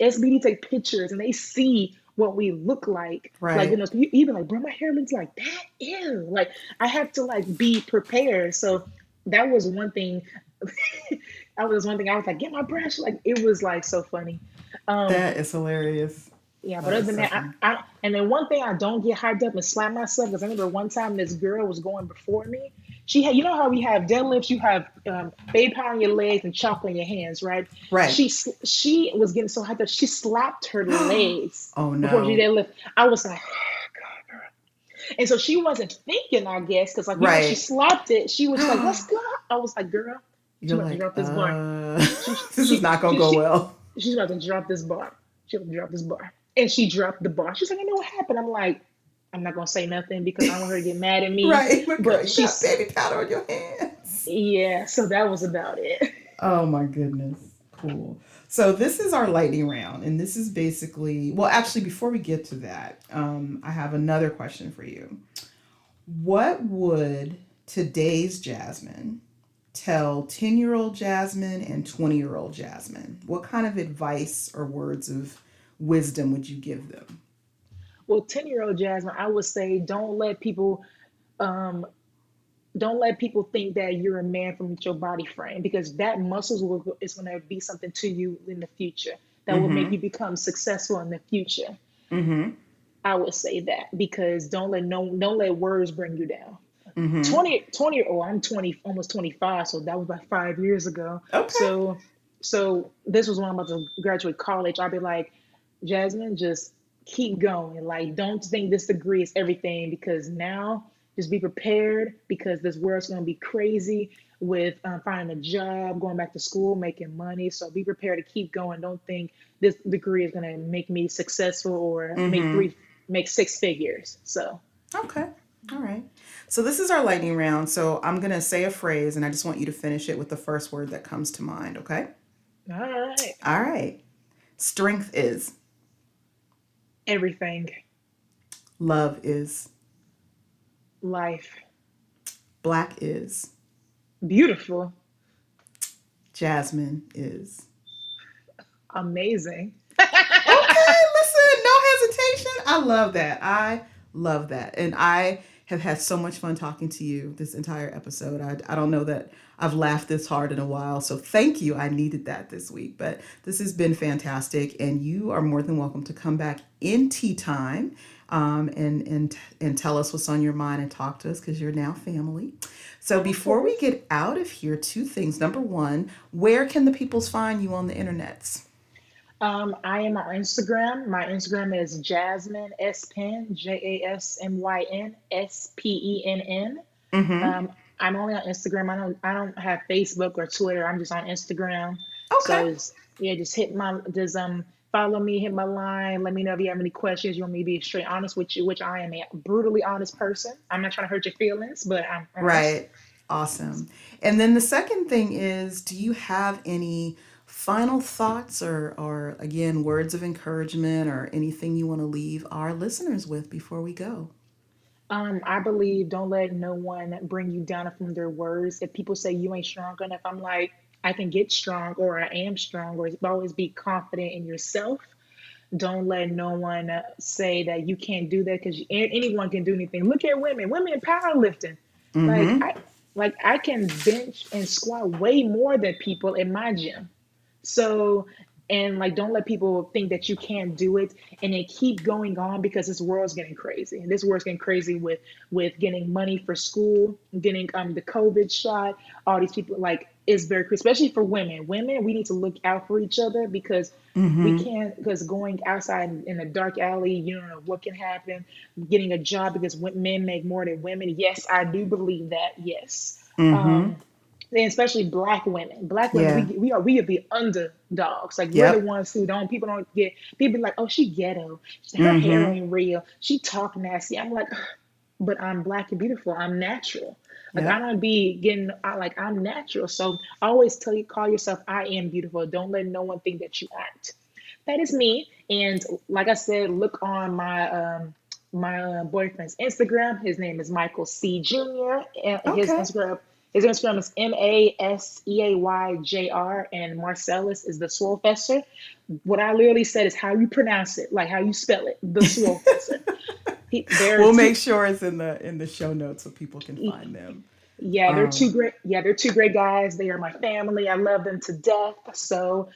[SPEAKER 2] SBD take pictures and they see what we look like. Right. Like, you know, even like, bro, my hair looks like that. Ew. Like, I have to like be prepared. So that was one thing. That was one thing I was like, get my brush. Like, it was like so funny. Um,
[SPEAKER 1] That is hilarious.
[SPEAKER 2] yeah, but
[SPEAKER 1] That
[SPEAKER 2] other than
[SPEAKER 1] so
[SPEAKER 2] that. I, I and then one thing I don't get hyped up and slap myself because I remember one time this girl was going before me. She had, you know how we have deadlifts, you have um, baby powder on your legs and chalk on your hands, right?
[SPEAKER 1] Right.
[SPEAKER 2] She she was getting so hyped up, she slapped her legs
[SPEAKER 1] Oh no!
[SPEAKER 2] before she deadlift. I was like, God, girl. And so she wasn't thinking, I guess, because like know, she
[SPEAKER 1] Right.
[SPEAKER 2] slapped it. She was like, "Let's go." I was like, "Girl,
[SPEAKER 1] You're
[SPEAKER 2] about to
[SPEAKER 1] like,
[SPEAKER 2] drop this bar.
[SPEAKER 1] uh,
[SPEAKER 2] She,
[SPEAKER 1] this is not gonna
[SPEAKER 2] she,
[SPEAKER 1] go
[SPEAKER 2] she,
[SPEAKER 1] well.
[SPEAKER 2] she's about to drop this bar. She's about to drop this bar. And she dropped the bar. She's like, I know what happened. I'm like, I'm not gonna say nothing because I don't want her to get mad at me.
[SPEAKER 1] Right. But girl,
[SPEAKER 2] But
[SPEAKER 1] you got
[SPEAKER 2] she's
[SPEAKER 1] baby powder on your hands.
[SPEAKER 2] yeah, so that was about it.
[SPEAKER 1] Oh my goodness. Cool. So this is our lightning round, and this is basically well, actually, before we get to that, um, I have another question for you. What would today's Jasmyn tell 10 year old Jasmyn and 20 year old Jasmyn? What kind of advice or words of wisdom would you give them?
[SPEAKER 2] Well, 10 year old Jasmyn, I would say don't let people um don't let people think that you're a man from your body frame because that muscles will is going to be something to you in the future that will make
[SPEAKER 1] Mm
[SPEAKER 2] you become successful in the future.
[SPEAKER 1] hmm. Mm hmm.
[SPEAKER 2] I would say that because don't let no don't let words bring you down.
[SPEAKER 1] Mm hmm.
[SPEAKER 2] 20 20 oh i'm 20 almost 25 so that was like five years ago.
[SPEAKER 1] Okay.
[SPEAKER 2] so so this was when i'm about to graduate college. I'll be like Jasmyn just keep going. Like don't think this degree is everything because now just be prepared because this world's going to be crazy with um, finding a job going back to school making money. So be prepared to keep going. Don't think this degree is going to make me successful or
[SPEAKER 1] Mm
[SPEAKER 2] make three make six figures. So
[SPEAKER 1] Okay. All right. So this is our lightning round. So I'm going to say a phrase and I just want you to finish it with the first word that comes to mind, okay?
[SPEAKER 2] all right
[SPEAKER 1] All right. Strength is,
[SPEAKER 2] everything
[SPEAKER 1] love is,
[SPEAKER 2] life
[SPEAKER 1] black is,
[SPEAKER 2] beautiful
[SPEAKER 1] Jasmyn is.
[SPEAKER 2] amazing
[SPEAKER 1] Okay, listen, no hesitation. I love that. I love that. And I have had so much fun talking to you this entire episode. I, I don't know that I've laughed this hard in a while. So thank you. I needed that this week. But this has been fantastic. And you are more than welcome to come back in tea time um, and, and, and tell us what's on your mind and talk to us because you're now family. So before we get out of here, two things. Number one, where can the peoples find you on the internets?
[SPEAKER 2] Um, I am on Instagram. My Instagram is Jasmyn S Penn, J A S M Y N S P E N N.
[SPEAKER 1] Mm-hmm.
[SPEAKER 2] Um, I'm only on Instagram. I don't I don't have Facebook or Twitter. I'm just on Instagram.
[SPEAKER 1] Okay.
[SPEAKER 2] So yeah, just hit my just um follow me, hit my line. Let me know if you have any questions. You want me to be straight honest with you, which I am a brutally honest person. I'm not trying to hurt your feelings, but I'm honest.
[SPEAKER 1] Right. Awesome. And then the second thing is do you have any final thoughts or, or again, words of encouragement or anything you want to leave our listeners with before we go?
[SPEAKER 2] Um, I believe don't let no one bring you down from their words. If people say you ain't strong enough, I'm like, I can get strong or I am strong, or always be confident in yourself. Don't let no one say that you can't do that because anyone can do anything. Look at women, women in powerlifting. Like
[SPEAKER 1] Mm-hmm.
[SPEAKER 2] I, like I can bench and squat way more than people in my gym. So, and like, don't let people think that you can't do it, and then keep going on because this world's getting crazy. And this world's getting crazy with with getting money for school, getting um the COVID shot. All these people like it's very crazy, especially for women. Women, we need to look out for each other because we
[SPEAKER 1] Mm-hmm.
[SPEAKER 2] can't because going outside in, in a dark alley, you don't know what can happen. Getting a job because men make more than women. Yes, I do believe that. Yes.
[SPEAKER 1] Mm-hmm.
[SPEAKER 2] Um, and especially black women. Black women, we
[SPEAKER 1] Yeah.
[SPEAKER 2] we are we are the underdogs. Like we're the ones who don't people don't get people be like, oh, she ghetto, her hair
[SPEAKER 1] Mm-hmm.
[SPEAKER 2] ain't real, she talk nasty. I'm like, but I'm black and beautiful. I'm natural. Like I don't be getting I, like I'm natural. So I always tell you, call yourself I am beautiful. Don't let no one think that you aren't. That is me. And like I said, look on my um my uh, boyfriend's Instagram. His name is Michael Seay Jr. And his Instagram his Instagram is M A S E A Y J R, and Marcellus is the Swolefessor. What I literally said is how you pronounce it, like how you spell it, the Swolefessor. He,
[SPEAKER 1] We'll
[SPEAKER 2] two,
[SPEAKER 1] make sure it's in the in the show notes so people can find them.
[SPEAKER 2] yeah, they're two
[SPEAKER 1] Um,
[SPEAKER 2] great. Yeah, they're two great guys. They are my family. I love them to death. So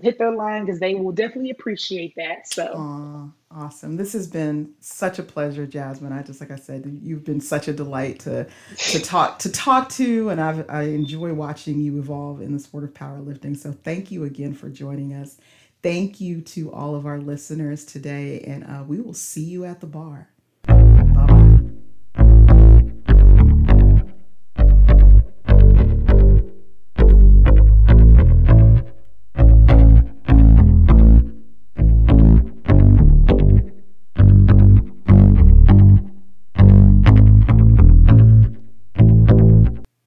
[SPEAKER 2] hit their line because they will definitely appreciate that. So
[SPEAKER 1] Aw, awesome. This has been such a pleasure, Jasmyn. I just like I said, you've been such a delight to to talk to talk to, and I've I enjoy watching you evolve in the sport of powerlifting. So thank you again for joining us. Thank you to all of our listeners today, and uh, we will see you at the bar.